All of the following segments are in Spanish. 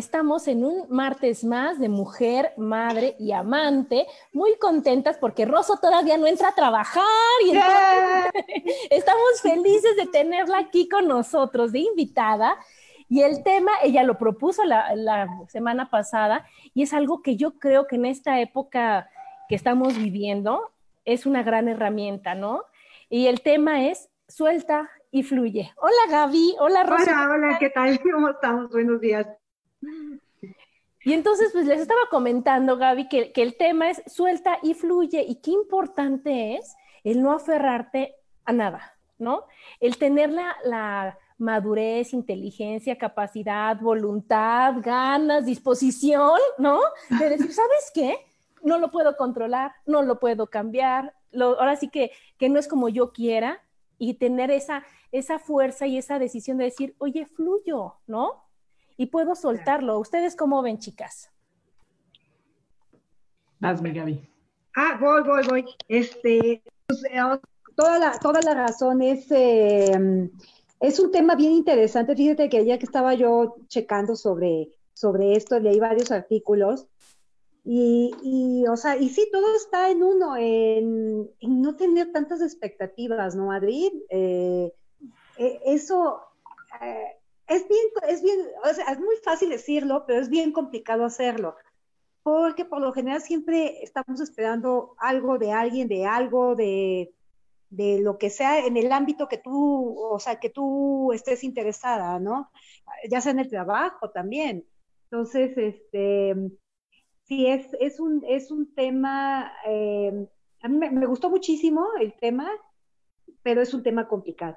Estamos en un martes más de mujer, madre y amante, muy contentas porque Rosso todavía no entra a trabajar y estamos felices de tenerla aquí con nosotros de invitada. Y el tema, ella lo propuso la, la semana pasada y es algo que yo creo que en esta época que estamos viviendo es una gran herramienta, ¿no? Y el tema es suelta y fluye. Hola Gaby, hola Rosa. Hola, hola, ¿qué tal? ¿Cómo estamos? Buenos días. Y entonces, pues les estaba comentando, Gaby, que, el tema es suelta y fluye y qué importante es el no aferrarte a nada, ¿no? El tener la, madurez, inteligencia, capacidad, voluntad, ganas, disposición, ¿no? De decir, ¿sabes qué? No lo puedo controlar, no lo puedo cambiar, ahora sí que, que no es como yo quiera y tener esa, esa fuerza y esa decisión de decir, oye, fluyo, ¿no? Y puedo soltarlo. ¿Ustedes cómo ven, chicas? Hazme, Gaby. Ah, voy, voy, voy. Este, pues, eh, toda, la, toda la razón es, eh, es un tema bien interesante. Fíjate que ayer que estaba yo checando sobre, sobre esto, leí varios artículos y, y, o sea, y sí, todo está en uno, en, no tener tantas expectativas, ¿no, Adri? Eh, eso, es bien, es bien, o sea, es muy fácil decirlo, pero es bien complicado hacerlo, porque por lo general siempre estamos esperando algo de alguien, de algo, de, de lo que sea en el ámbito que tú, o sea, que tú estés interesada, ¿no? Ya sea en el trabajo también. Entonces, este, sí, es, es, un, es un tema, eh, a mí me gustó muchísimo el tema, pero es un tema complicado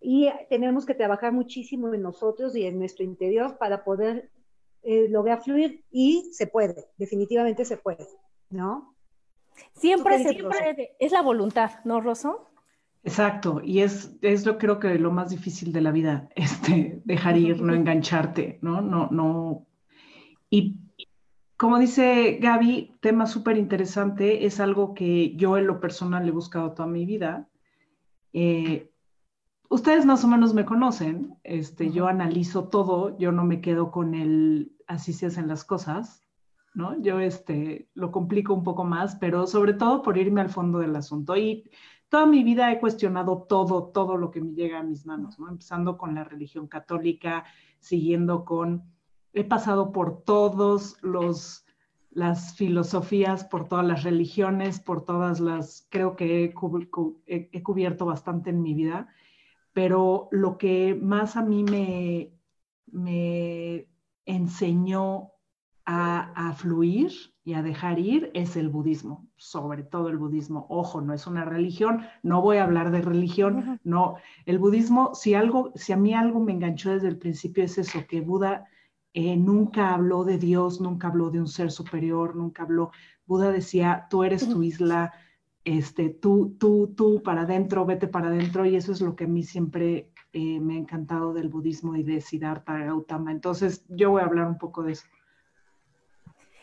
y tenemos que trabajar muchísimo en nosotros y en nuestro interior para poder eh, lograr fluir y se puede, definitivamente se puede, ¿no? Siempre se puede, es la voluntad, ¿no, Rosso? Exacto, y es, es lo creo que lo más difícil de la vida, este, dejar ir, no engancharte, ¿no? No, no. Y como dice Gaby, tema súper interesante, es algo que yo en lo personal he buscado toda mi vida. Eh, ustedes más o menos me conocen, este, yo analizo todo, yo no me quedo con el así se hacen las cosas, ¿no? Yo este, lo complico un poco más, pero sobre todo por irme al fondo del asunto. Y toda mi vida he cuestionado todo, todo lo que me llega a mis manos, ¿no? Empezando con la religión católica, siguiendo con, he pasado por todos los las filosofías, por todas las religiones, por todas las, creo que he, he cubierto bastante en mi vida pero lo que más a mí me, me enseñó a, fluir y a dejar ir es el budismo, sobre todo el budismo. Ojo, no es una religión, no voy a hablar de religión, no. El budismo, si algo, si a mí algo me enganchó desde el principio es eso, que Buda eh, nunca habló de Dios, nunca habló de un ser superior, nunca habló. Buda decía, tú eres tu isla, este, tú, tú, tú para adentro, vete para adentro, y eso es lo que a mí siempre eh, me ha encantado del budismo y de Siddhartha Gautama. Entonces, yo voy a hablar un poco de eso.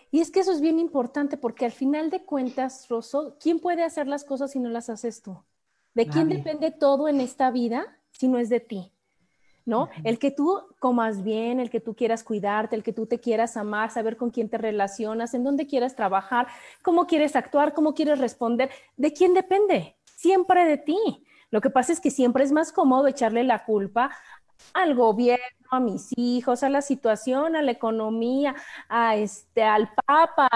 Y es que eso es bien importante porque al final de cuentas, Rosso, ¿quién puede hacer las cosas si no las haces tú? ¿De quién depende todo en esta vida si no es de ti? ¿No? El que tú comas bien, el que tú quieras cuidarte, el que tú te quieras amar, saber con quién te relacionas, en dónde quieres trabajar, cómo quieres actuar, cómo quieres responder, ¿de quién depende? Siempre de ti. Lo que pasa es que siempre es más cómodo echarle la culpa al gobierno, a mis hijos, a la situación, a la economía, a este, al Papa,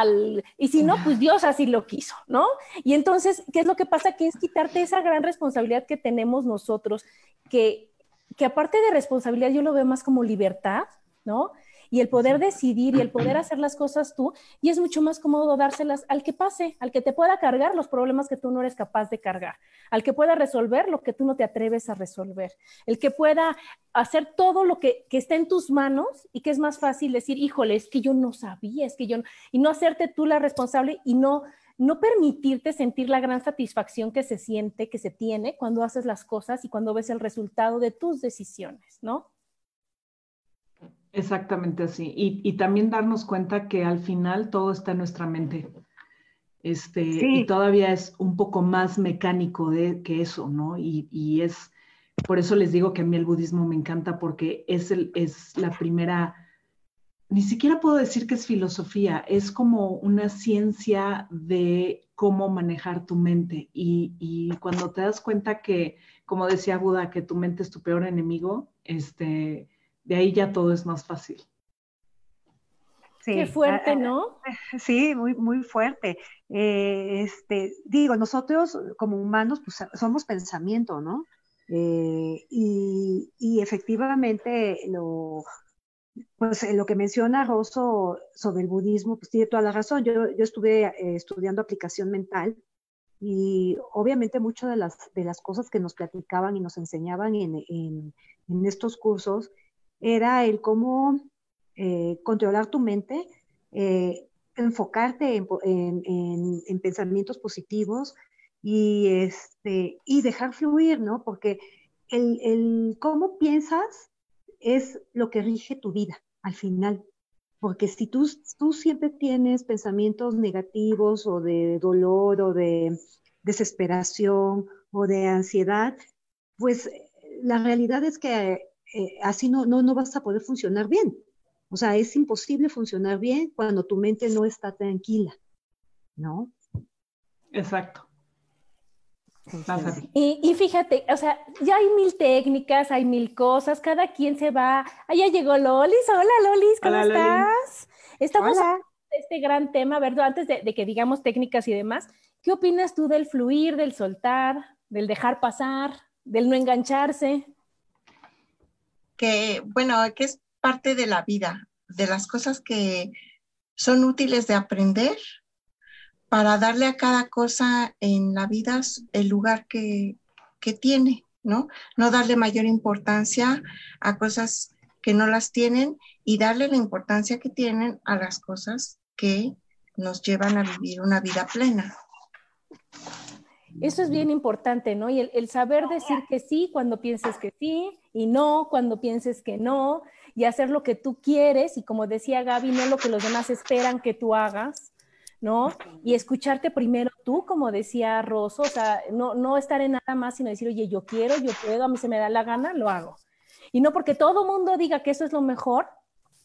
y si no, pues Dios así lo quiso, ¿no? Y entonces, ¿qué es lo que pasa? Que es quitarte esa gran responsabilidad que tenemos nosotros, que, que aparte de responsabilidad yo lo veo más como libertad, ¿no? y el poder decidir y el poder hacer las cosas tú, y es mucho más cómodo dárselas al que pase, al que te pueda cargar los problemas que tú no eres capaz de cargar, al que pueda resolver lo que tú no te atreves a resolver, el que pueda hacer todo lo que, que está en tus manos y que es más fácil decir, híjole, es que yo no sabía, es que yo, no, y no hacerte tú la responsable y no no permitirte sentir la gran satisfacción que se siente, que se tiene cuando haces las cosas y cuando ves el resultado de tus decisiones, ¿no? Exactamente así. Y, también darnos cuenta que al final todo está en nuestra mente. Este, Y todavía es un poco más mecánico de, que eso, ¿no? Y, es, por eso les digo que a mí el budismo me encanta porque es, el, es la primera, ni siquiera puedo decir que es filosofía, es como una ciencia de cómo manejar tu mente. Y, y cuando te das cuenta que, como decía Buda, que tu mente es tu peor enemigo, este de ahí ya todo es más fácil. Sí, Qué fuerte, ¿no? Sí, muy, muy fuerte. Eh, este, digo, nosotros como humanos pues, somos pensamiento, ¿no? Eh, y, efectivamente lo, pues, lo que menciona Rosso sobre el budismo, pues tiene toda la razón. Yo, yo estuve eh, estudiando aplicación mental y obviamente muchas de las, de las cosas que nos platicaban y nos enseñaban en, en, en estos cursos era el cómo eh, controlar tu mente, eh, enfocarte en, pensamientos positivos y, este, y dejar fluir, ¿no? Porque el, cómo piensas es lo que rige tu vida al final. Porque si tú, tú siempre tienes pensamientos negativos o de dolor o de desesperación o de ansiedad, pues la realidad es que eh, así no, no, no vas a poder funcionar bien. O sea, es imposible funcionar bien cuando tu mente no está tranquila, ¿no? Exacto. Y, y, fíjate, o sea, ya hay mil técnicas, hay mil cosas, cada quien se va. Allá llegó Lolis. Hola Lolis, ¿cómo estás? Estamos Hola. este gran tema, ¿verdad? Antes de, de, que digamos técnicas y demás, ¿qué opinas tú del fluir, del soltar, del dejar pasar, del no engancharse? que, bueno, que es parte de la vida, de las cosas que son útiles de aprender para darle a cada cosa en la vida el lugar que, tiene, ¿no? No darle mayor importancia a cosas que no las tienen y darle la importancia que tienen a las cosas que nos llevan a vivir una vida plena. Eso es bien importante, ¿no? Y el, saber decir que sí cuando pienses que sí y no cuando pienses que no y hacer lo que tú quieres y como decía Gaby, no lo que los demás esperan que tú hagas, ¿no? Y escucharte primero tú, como decía Rosso, o sea, no, no estar en nada más, sino decir, oye, yo quiero, yo puedo, a mí se me da la gana, lo hago. Y no porque todo mundo diga que eso es lo mejor,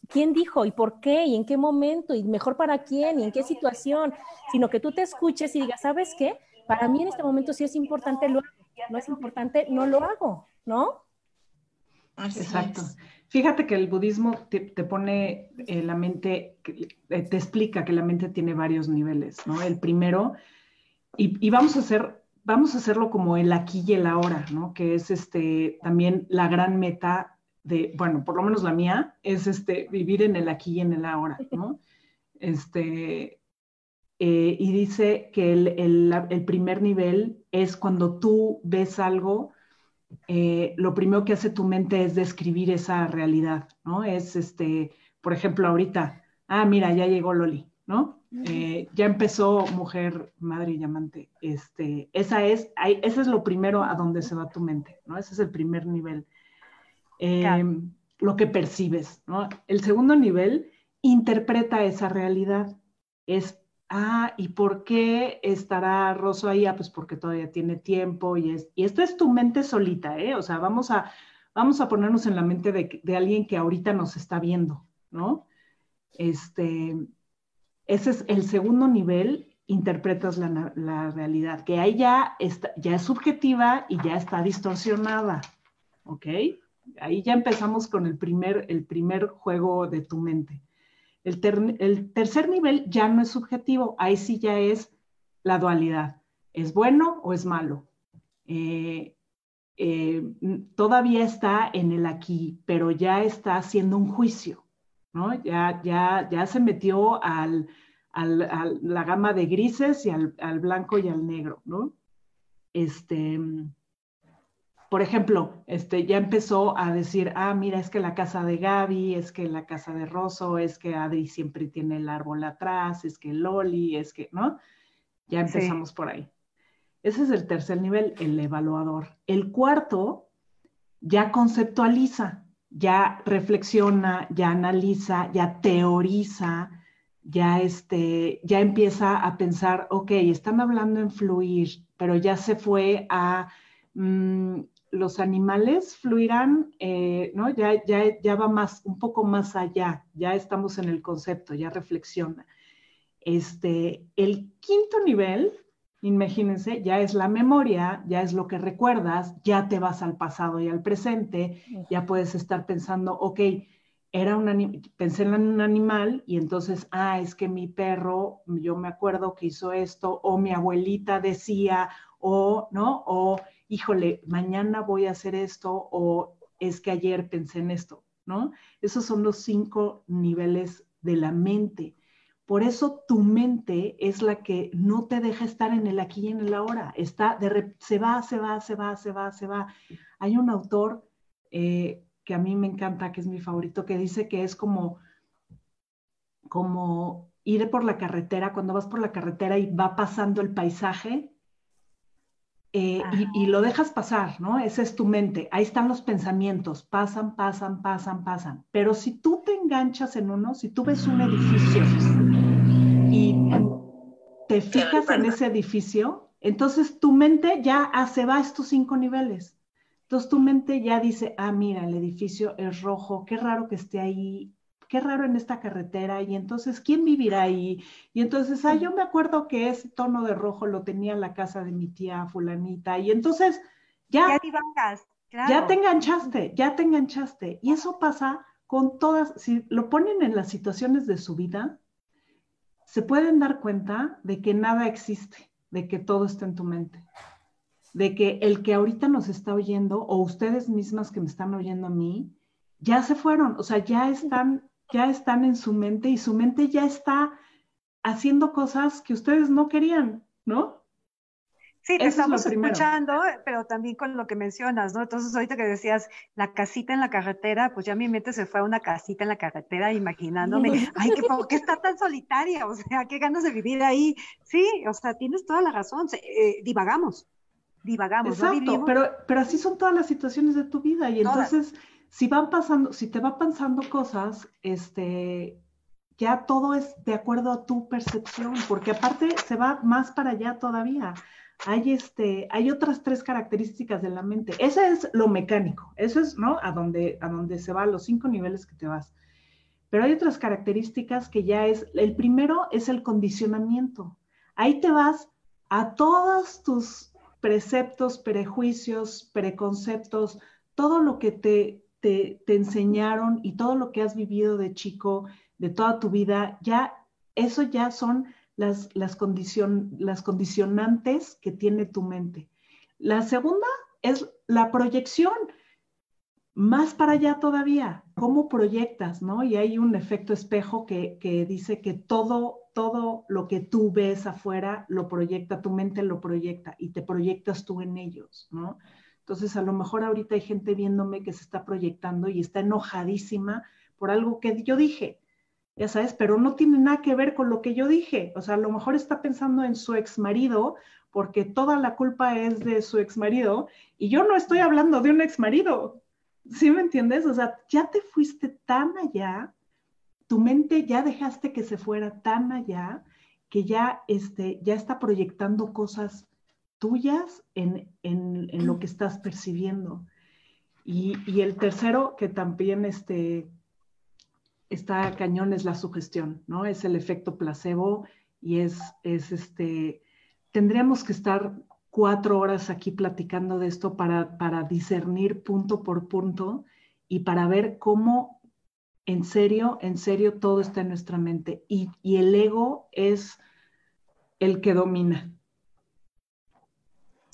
¿quién dijo y por qué y en qué momento y mejor para quién y en qué situación? Sino que tú te escuches y digas, ¿sabes qué? para mí en este momento sí es importante, lo no es importante, no lo hago, ¿no? Exacto. Fíjate que el budismo te, pone eh, la mente, eh, te explica que la mente tiene varios niveles, ¿no? El primero, y, vamos a hacer, vamos a hacerlo como el aquí y el ahora, ¿no? Que es este, también la gran meta de, bueno, por lo menos la mía, es este, vivir en el aquí y en el ahora, ¿no? Este, eh, y dice que el, primer nivel es cuando tú ves algo, eh, lo primero que hace tu mente es describir esa realidad, ¿no? Es, este, por ejemplo, ahorita, ah, mira, ya llegó Loli, ¿no? Eh, ya empezó mujer, madre y amante. Este, esa es, ese es lo primero a donde se va tu mente, ¿no? Ese es el primer nivel. Em, lo que percibes, ¿no? El segundo nivel interpreta esa realidad. Es ah, ¿y por qué estará Rosso ahí? Ah, pues porque todavía tiene tiempo y, es, y esto es tu mente solita, ¿eh? O sea, vamos a, vamos a ponernos en la mente de, alguien que ahorita nos está viendo, ¿no? Este, ese es el segundo nivel, interpretas la, realidad, que ahí ya, está, ya es subjetiva y ya está distorsionada, ¿ok? Ahí ya empezamos con el primer, el primer juego de tu mente. El, el tercer nivel ya no es subjetivo, ahí sí ya es la dualidad. ¿Es bueno o es malo? Eh, eh, todavía está en el aquí, pero ya está haciendo un juicio, ¿no? Ya, ya, ya se metió al, al, a la gama de grises y al, al, blanco y al negro, ¿no? Este, por ejemplo, este, ya empezó a decir, ah, mira, es que la casa de Gaby, es que la casa de Rosso, es que Adri siempre tiene el árbol atrás, es que Loli, es que, ¿no? Ya empezamos por ahí. Ese es el tercer nivel, el evaluador. El cuarto ya conceptualiza, ya reflexiona, ya analiza, ya teoriza, ya, este, ya empieza a pensar, ok, están hablando en fluir, pero ya se fue a mm, los animales fluirán, eh, ¿no? Ya, ya, ya va más, un poco más allá, ya estamos en el concepto, ya reflexiona. Este, el quinto nivel imagínense, ya es la memoria, ya es lo que recuerdas, ya te vas al pasado y al presente, ya puedes estar pensando, ok, era un pensé en un animal y entonces, ah, es que mi perro, yo me acuerdo que hizo esto, o mi abuelita decía, o, ¿no? O, híjole, mañana voy a hacer esto, o es que ayer pensé en esto, ¿no? Esos son los cinco niveles de la mente. Por eso tu mente es la que no te deja estar en el aquí y en el ahora. Está de se va, se va, se va, se va, se va. Hay un autor eh, que a mí me encanta, que es mi favorito, que dice que es como, como ir por la carretera, cuando vas por la carretera y va pasando el paisaje, eh, y, y, lo dejas pasar, ¿no? Esa es tu mente. Ahí están los pensamientos, pasan, pasan, pasan, pasan. Pero si tú te enganchas en uno, si tú ves un edificio y te fijas en ese edificio, entonces tu mente ya ah, se va a estos cinco niveles. Entonces tu mente ya dice, ah, mira, el edificio es rojo, qué raro que esté ahí, qué raro en esta carretera, y entonces, ¿quién vivirá ahí? Y entonces, ah, yo me acuerdo que ese tono de rojo lo tenía en la casa de mi tía fulanita, y entonces ya, ya, ya te enganchaste, ya te enganchaste. Y eso pasa con todas, si lo ponen en las situaciones de su vida, se pueden dar cuenta de que nada existe, de que todo está en tu mente, de que el que ahorita nos está oyendo, o ustedes mismas que me están oyendo a mí, ya se fueron, o sea, ya están ya están en su mente y su mente ya está haciendo cosas que ustedes no querían, ¿no? Sí, te estamos escuchando, pero también con lo que mencionas, ¿no? Entonces, ahorita que decías la casita en la carretera, pues ya mi mente se fue a una casita en la carretera imaginándome, ay, ¿qué, ¿por qué está tan solitaria? O sea, qué ganas de vivir ahí. Sí, o sea, tienes toda la razón, eh, divagamos, divagamos. Exacto, pero, pero así son todas las situaciones de tu vida y entonces si van pasando, si te va pasando cosas, este, ya todo es de acuerdo a tu percepción, porque aparte se va más para allá todavía. Hay, este, hay otras tres características de la mente. Ese es lo mecánico, eso es, ¿no? A donde, a donde se va, los cinco niveles que te vas. Pero hay otras características que ya es, el primero es el condicionamiento. Ahí te vas a todos tus preceptos, prejuicios, preconceptos, todo lo que te te, enseñaron y todo lo que has vivido de chico, de toda tu vida, ya eso ya son las, las, las condicionantes que tiene tu mente. La segunda es la proyección, más para allá todavía, cómo proyectas, ¿no? Y hay un efecto espejo que, que, dice que todo, todo lo que tú ves afuera lo proyecta, tu mente lo proyecta y te proyectas tú en ellos, ¿no? Entonces, a lo mejor ahorita hay gente viéndome que se está proyectando y está enojadísima por algo que yo dije, ya sabes, pero no tiene nada que ver con lo que yo dije. O sea, a lo mejor está pensando en su ex marido porque toda la culpa es de su ex marido y yo no estoy hablando de un ex marido. ¿Sí me entiendes? O sea, ya te fuiste tan allá, tu mente ya dejaste que se fuera tan allá que ya, este, ya está proyectando cosas tuyas en, lo que estás percibiendo. Y, el tercero, que también este, está cañón, es la sugestión, ¿no? Es el efecto placebo y es, es este, tendríamos que estar cuatro horas aquí platicando de esto para, para discernir punto por punto y para ver cómo en serio, en serio todo está en nuestra mente y, y el ego es el que domina.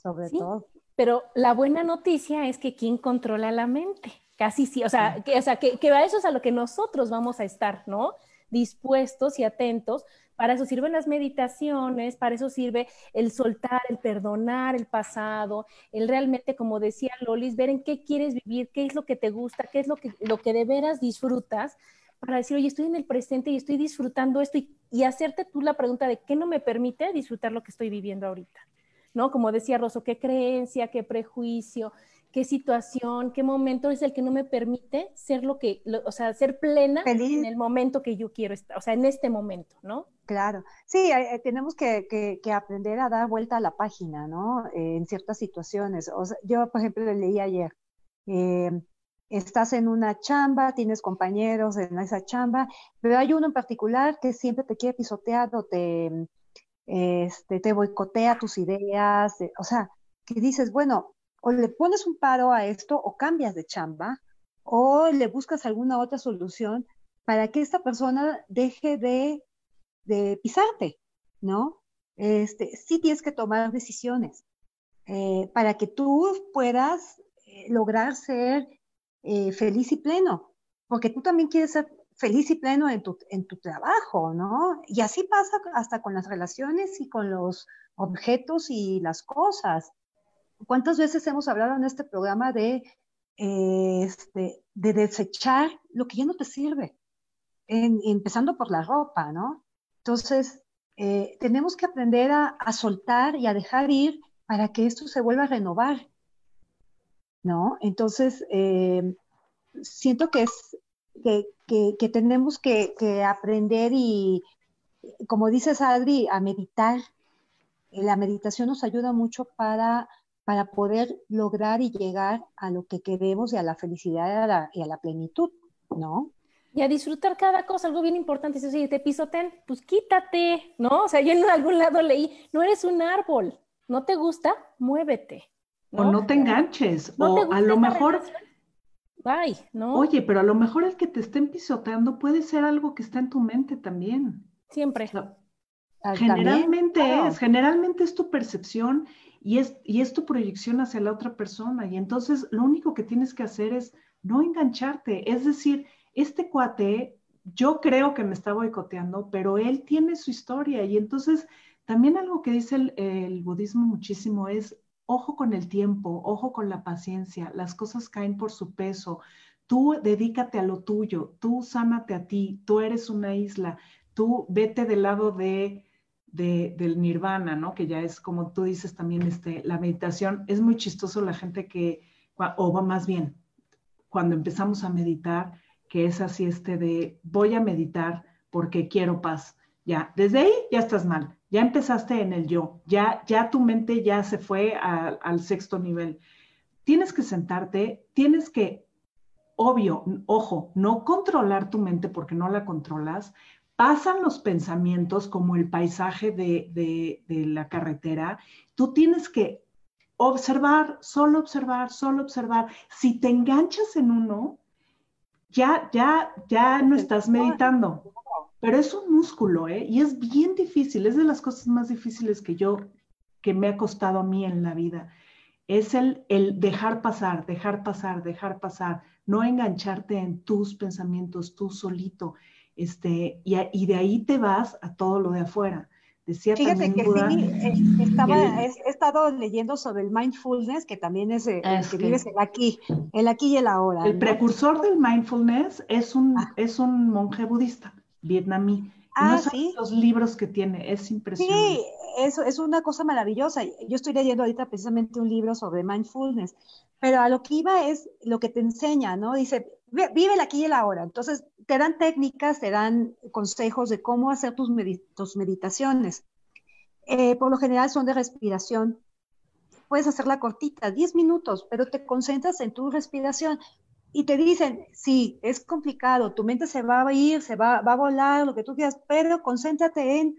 Sobre todo. Pero la buena noticia es que ¿quién controla la mente? Casi sí, o sea, que, o sea, que, que a eso es a lo que nosotros vamos a estar, ¿no? Dispuestos y atentos. Para eso sirven las meditaciones, para eso sirve el soltar, el perdonar el pasado, el realmente, como decía Lolis, ver en qué quieres vivir, qué es lo que te gusta, qué es lo que, lo que de veras disfrutas, para decir, oye, estoy en el presente y estoy disfrutando esto y, y hacerte tú la pregunta de qué no me permite disfrutar lo que estoy viviendo ahorita. ¿No? Como decía Rosso, qué creencia, qué prejuicio, qué situación, qué momento es el que no me permite ser lo que, o sea, ser plena en el momento que yo quiero estar, o sea, en este momento, ¿no? Claro, sí, eh, eh, tenemos que, aprender a dar vuelta a la página, ¿no? Eh, en ciertas situaciones. yo, por ejemplo, leí ayer, estás en una chamba, tienes compañeros en esa chamba, pero hay uno en particular que siempre te quiere pisotear o te, este, te boicotea tus ideas, o sea, que dices, bueno, o le pones un paro a esto o cambias de chamba o le buscas alguna otra solución para que esta persona deje de, pisarte, ¿no? Este, sí tienes que tomar decisiones eh, para que tú puedas eh, lograr ser eh, feliz y pleno, porque tú también quieres ser feliz y pleno en tu, en tu trabajo, ¿no? Y así pasa hasta con las relaciones y con los objetos y las cosas. ¿Cuántas veces hemos hablado en este programa de, eh, este, de desechar lo que ya no te sirve? empezando por la ropa, ¿no? Entonces, eh, tenemos que aprender a, soltar y a dejar ir para que esto se vuelva a renovar, ¿no? Entonces, eh, siento que es, que, tenemos que, aprender y, como dices Adri, a meditar. La meditación nos ayuda mucho para, para poder lograr y llegar a lo que queremos y a la felicidad y a la, plenitud, ¿no? Y a disfrutar cada cosa, algo bien importante, si oye, te pisoten, pues quítate, ¿no? O sea, yo en algún lado leí, no eres un árbol, ¿no te gusta? Muévete. O no te enganches, o a lo mejor Bye, ¿no? Oye, pero a lo mejor el que te estén pisoteando puede ser algo que está en tu mente también. Siempre. Ah, generalmente es, generalmente es tu percepción y es, y es tu proyección hacia la otra persona. Y entonces lo único que tienes que hacer es no engancharte. Es decir, este cuate, yo creo que me está boicoteando, pero él tiene su historia. Y entonces también algo que dice el, el budismo muchísimo es ojo con el tiempo, ojo con la paciencia, las cosas caen por su peso. Tú dedícate a lo tuyo, tú sánate a ti, tú eres una isla, tú vete del lado de, del nirvana, ¿no? Que ya es como tú dices también, este, la meditación. Es muy chistoso la gente que, o más bien, cuando empezamos a meditar, que es así este de voy a meditar porque quiero paz. Ya, desde ahí ya estás mal ya empezaste en el yo, ya, ya tu mente ya se fue al sexto nivel. Tienes que sentarte, tienes que, obvio, ojo, no controlar tu mente porque no la controlas. Pasan los pensamientos como el paisaje de, de la carretera. Tú tienes que observar, solo observar, solo observar. Si te enganchas en uno, ya, ya, ya no estás meditando. Pero es un músculo, ¿eh? Y es bien difícil, es de las cosas más difíciles que yo, que me ha costado a mí en la vida. Es el, el dejar pasar, dejar pasar, dejar pasar, no engancharte en tus pensamientos tú solito, este, y, y de ahí te vas a todo lo de afuera. Decía Fíjate que sí, eh, estaba, he, estado leyendo sobre el mindfulness, que también es el, que vives el aquí, el aquí y el ahora. El precursor del mindfulness es un, ah. es un monje budista vietnamí. Ah, sí. Los libros que tiene, es impresionante. Sí, eso es una cosa maravillosa. Yo estoy leyendo ahorita precisamente un libro sobre mindfulness, pero a lo que iba es lo que te enseña, ¿no? Dice, vive el aquí y el ahora. Entonces, te dan técnicas, te dan consejos de cómo hacer tus, meditaciones. Eh, por lo general son de respiración, puedes hacerla cortita, 10 minutos, pero te concentras en tu respiración y te dicen, sí, es complicado, tu mente se va a ir, se va, va a volar, lo que tú quieras, pero concéntrate en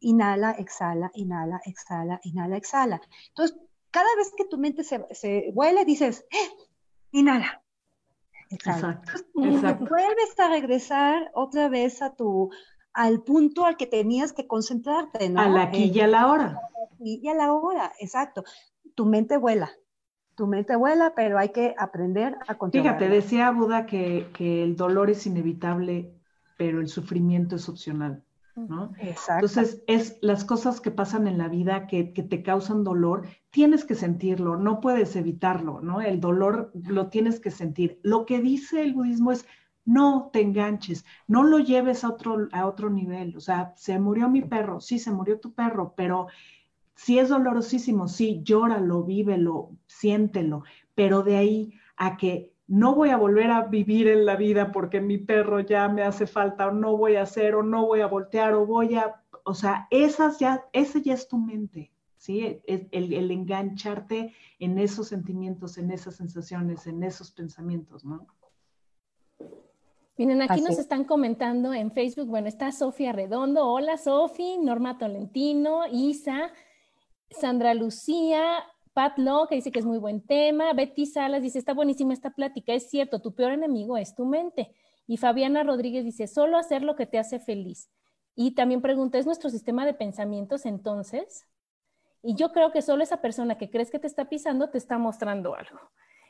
inhala, exhala, inhala, exhala, inhala, exhala. Entonces, cada vez que tu mente se, se vuele, dices, ¡Eh! inhala. Exacto, exacto. Vuelves a regresar otra vez a tu, al punto al que tenías que concentrarte, ¿no? A la aquí y a la hora. Y a la hora, exacto. Tu mente vuela, tu mente vuela, pero hay que aprender a controlar. Fíjate, decía Buda que, que, el dolor es inevitable, pero el sufrimiento es opcional. ¿no? Exacto. Entonces, es las cosas que pasan en la vida que, que, te causan dolor, tienes que sentirlo, no puedes evitarlo, ¿no? El dolor lo tienes que sentir. Lo que dice el budismo es, no te enganches, no lo lleves a otro, a otro nivel. O sea, se murió mi perro, sí, se murió tu perro, pero si es dolorosísimo, sí, llóralo, vívelo, siéntelo, pero de ahí a que no voy a volver a vivir en la vida porque mi perro ya me hace falta, o no voy a hacer, o no voy a voltear, o voy a, o sea, esas ya, ese ya es tu mente, ¿sí? El, el engancharte en esos sentimientos, en esas sensaciones, en esos pensamientos, ¿no? Miren, aquí nos están comentando en Facebook, bueno, está Sofía Redondo, hola Sofi, Norma Tolentino, Isa, Sandra Lucía, Pat Lo, que dice que es muy buen tema, Betty Salas dice, está buenísima esta plática, es cierto, tu peor enemigo es tu mente. Y Fabiana Rodríguez dice, solo hacer lo que te hace feliz. Y también pregunta, ¿es nuestro sistema de pensamientos entonces? Y yo creo que solo esa persona que crees que te está pisando te está mostrando algo.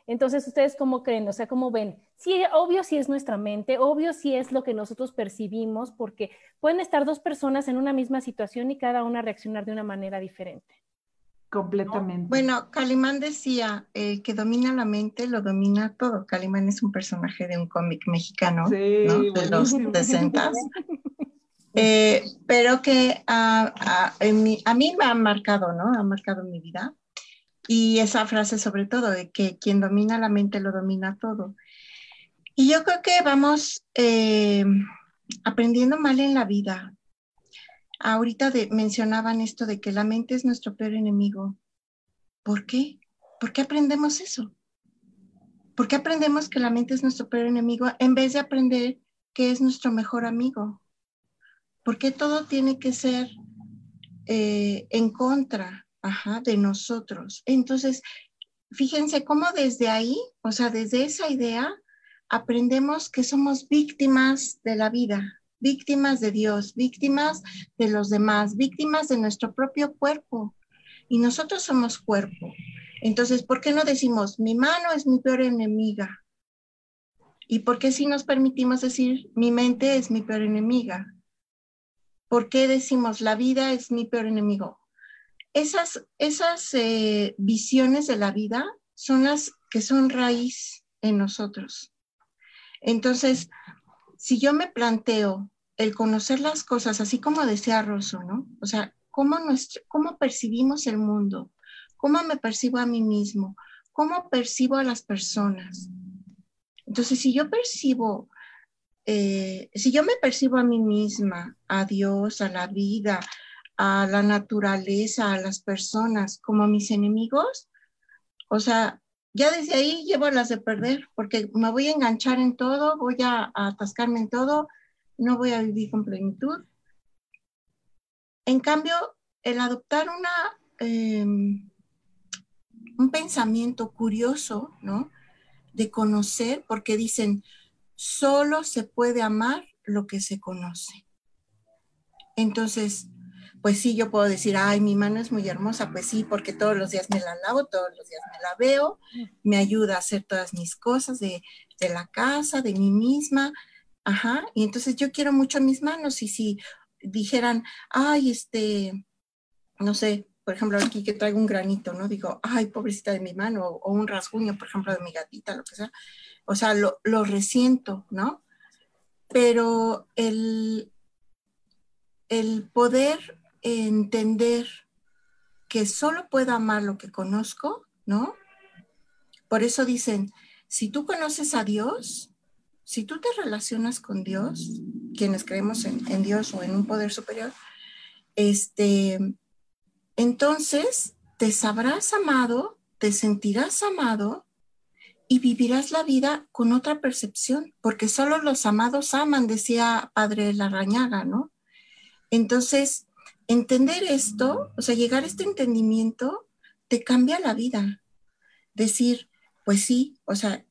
Entonces, ¿ustedes cómo creen? O sea, ¿cómo ven? Sí, obvio si es nuestra mente, obvio si es lo que nosotros percibimos, porque pueden estar dos personas en una misma situación y cada una reaccionar de una manera diferente. Completamente. Bueno, Calimán decía, el que domina la mente lo domina todo. Calimán es un personaje de un cómic mexicano de los 60 eh, pero que a, a mí me ha marcado, ¿no? Ha marcado mi vida y esa frase sobre todo, de que quien domina la mente lo domina todo. Y yo creo que vamos eh, aprendiendo mal en la vida. Ahorita mencionaban esto de que la mente es nuestro peor enemigo. ¿Por qué? ¿Por qué aprendemos eso? ¿Por qué aprendemos que la mente es nuestro peor enemigo en vez de aprender que es nuestro mejor amigo? ¿Por qué todo tiene que ser eh, en contra? De nosotros. Entonces, fíjense cómo desde ahí, o sea, desde esa idea, aprendemos que somos víctimas de la vida, víctimas de Dios, víctimas de los demás, víctimas de nuestro propio cuerpo. Y nosotros somos cuerpo. Entonces, ¿por qué no decimos, mi mano es mi peor enemiga? ¿Y por qué si nos permitimos decir, mi mente es mi peor enemiga? ¿Por qué decimos, la vida es mi peor enemigo? esas, esas eh, visiones de la vida son las que son raíz en nosotros. Entonces, si yo me planteo el conocer las cosas, así como decía Rosso, ¿no? O sea, cómo, nuestro, cómo percibimos el mundo, cómo me percibo a mí mismo, cómo percibo a las personas. Entonces, si yo percibo, eh, si yo me percibo a mí misma, a Dios, a la vida, a la naturaleza, a las personas como mis enemigos, o sea, ya desde ahí llevo las de perder, porque me voy a enganchar en todo, voy a, atascarme en todo, no voy a vivir con plenitud. En cambio, el adoptar una, em, un pensamiento curioso, ¿no? De conocer, porque dicen, solo se puede amar lo que se conoce. Entonces, pues sí, yo puedo decir, ay, mi mano es muy hermosa, pues sí, porque todos los días me la lavo, todos los días me la veo, me ayuda a hacer todas mis cosas de, la casa, de mí misma, ajá, y entonces yo quiero mucho mis manos y si dijeran, ay, este, no sé, por ejemplo, aquí que traigo un granito, ¿no? Digo, ay, pobrecita de mi mano, o un rasguño, por ejemplo, de mi gatita, lo que sea, o sea, lo, lo resiento, ¿no? Pero el, el poder entender que solo puedo amar lo que conozco, ¿no? Por eso dicen, si tú conoces a Dios, si tú te relacionas con Dios, quienes creemos en, Dios o en un poder superior, este, entonces te sabrás amado, te sentirás amado y vivirás la vida con otra percepción, porque solo los amados aman, decía Padre Larrañaga, ¿no? Entonces, entender esto, o sea, llegar a este entendimiento, te cambia la vida. Decir, pues sí, o sea,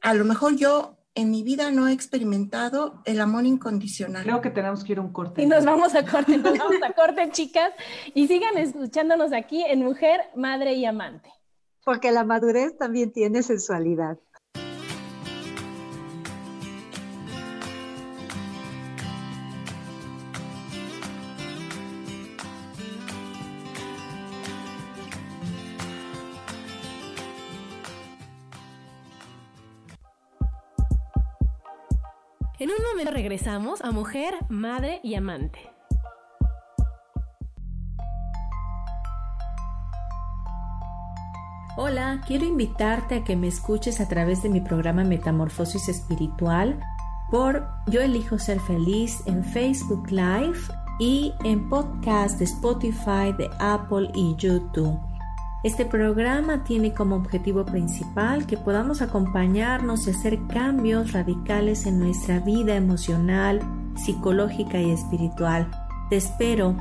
a lo mejor yo en mi vida no he experimentado el amor incondicional. Creo que tenemos que ir a un corte. Y nos vamos a corte, nos vamos a corte, chicas. Y sigan escuchándonos aquí en Mujer, Madre y Amante. Porque la madurez también tiene sensualidad. En un momento regresamos a Mujer, Madre y Amante. Hola, quiero invitarte a que me escuches a través de mi programa Metamorfosis Espiritual por Yo elijo ser feliz en Facebook Live y en podcast de Spotify, de Apple y YouTube. Este programa tiene como objetivo principal que podamos acompañarnos y hacer cambios radicales en nuestra vida emocional, psicológica y espiritual. Te espero.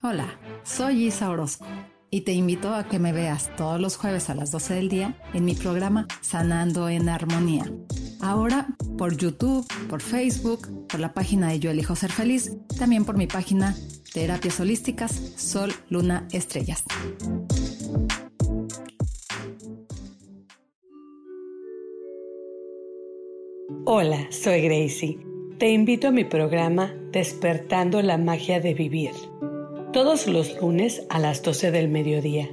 Hola, soy Isa Orozco y te invito a que me veas todos los jueves a las 12 del día en mi programa Sanando en Armonía Ahora por YouTube, por Facebook, por la página de Yo Elijo Ser Feliz, también por mi página Terapias Holísticas Sol, Luna, Estrellas. Hola, soy Gracie. Te invito a mi programa Despertando la Magia de Vivir. Todos los lunes a las 12 del mediodía.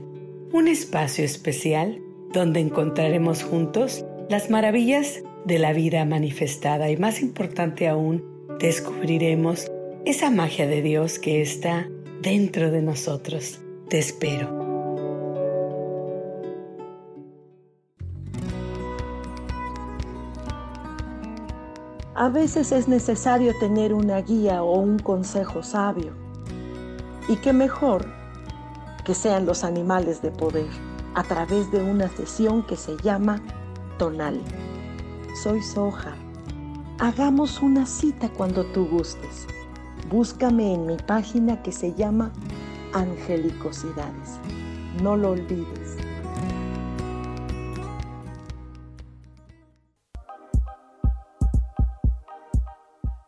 Un espacio especial donde encontraremos juntos las maravillas de la vida manifestada y más importante aún, descubriremos esa magia de Dios que está dentro de nosotros. Te espero. A veces es necesario tener una guía o un consejo sabio. Y qué mejor que sean los animales de poder a través de una sesión que se llama tonal soy Soja. Hagamos una cita cuando tú gustes. Búscame en mi página que se llama Angelicosidades. No lo olvides.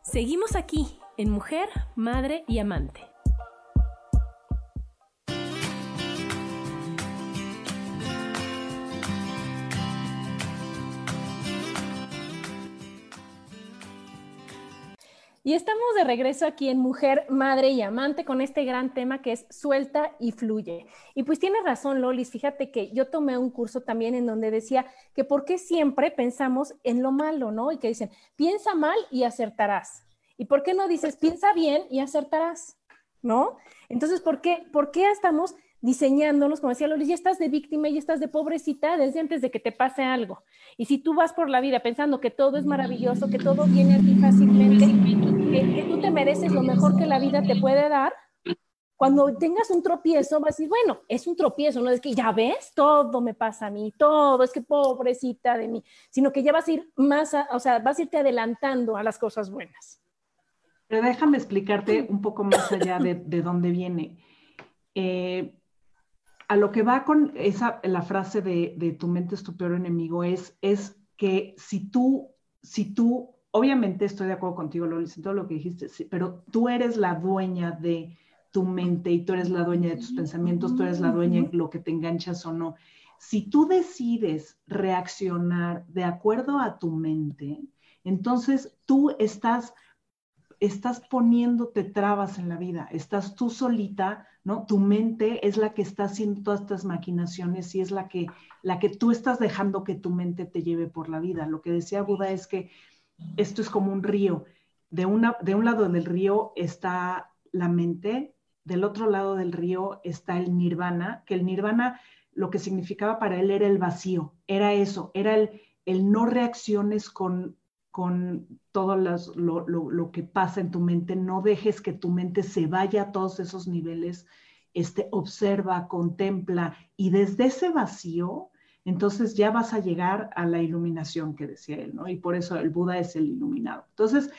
Seguimos aquí en Mujer, Madre y Amante. Y estamos de regreso aquí en Mujer, Madre y Amante con este gran tema que es suelta y fluye. Y pues tiene razón, Lolis, fíjate que yo tomé un curso también en donde decía que por qué siempre pensamos en lo malo, ¿no? Y que dicen, piensa mal y acertarás. ¿Y por qué no dices, piensa bien y acertarás? ¿No? Entonces, ¿por qué, por qué estamos diseñándonos, como decía Lolis, ya estás de víctima y estás de pobrecita desde antes de que te pase algo. Y si tú vas por la vida pensando que todo es maravilloso, que todo viene a ti fácilmente, que, tú te mereces lo mejor que la vida te puede dar, cuando tengas un tropiezo, vas a decir, bueno, es un tropiezo, no es que ya ves, todo me pasa a mí, todo, es que pobrecita de mí, sino que ya vas a ir más, o sea, vas a irte adelantando a las cosas buenas. Pero déjame explicarte un poco más allá de, de dónde viene. Eh, a lo que va con esa, la frase de, tu mente es tu peor enemigo es, es que si tú, si tú, obviamente estoy de acuerdo contigo, Lolis, en todo lo que dijiste, pero tú eres la dueña de tu mente y tú eres la dueña de tus pensamientos, tú eres la dueña de lo que te enganchas o no. Si tú decides reaccionar de acuerdo a tu mente, entonces tú estás estás poniéndote trabas en la vida, estás tú solita, ¿no? Tu mente es la que está haciendo todas estas maquinaciones y es la que, la que tú estás dejando que tu mente te lleve por la vida. Lo que decía Buda es que esto es como un río. De, una, de un lado del río está la mente, del otro lado del río está el nirvana, que el nirvana lo que significaba para él era el vacío, era eso, era el, el no reacciones con, con todo lo, que pasa en tu mente, no dejes que tu mente se vaya a todos esos niveles, este, observa, contempla y desde ese vacío, entonces ya vas a llegar a la iluminación que decía él, ¿no? Y por eso el Buda es el iluminado. Entonces,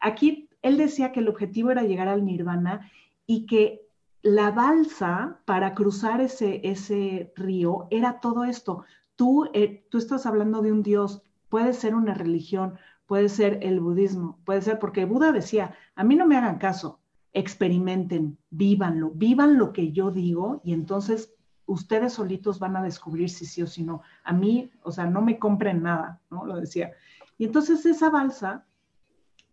aquí él decía que el objetivo era llegar al nirvana y que la balsa para cruzar ese, ese río era todo esto. Tú, eh, tú estás hablando de un Dios, puede ser una religión, puede ser el budismo, puede ser porque Buda decía, a mí no me hagan caso, experimenten, vívanlo, vivan lo que yo digo y entonces ustedes solitos van a descubrir si sí o si no. A mí, o sea, no me compren nada, ¿no? Lo decía. Y entonces esa balsa,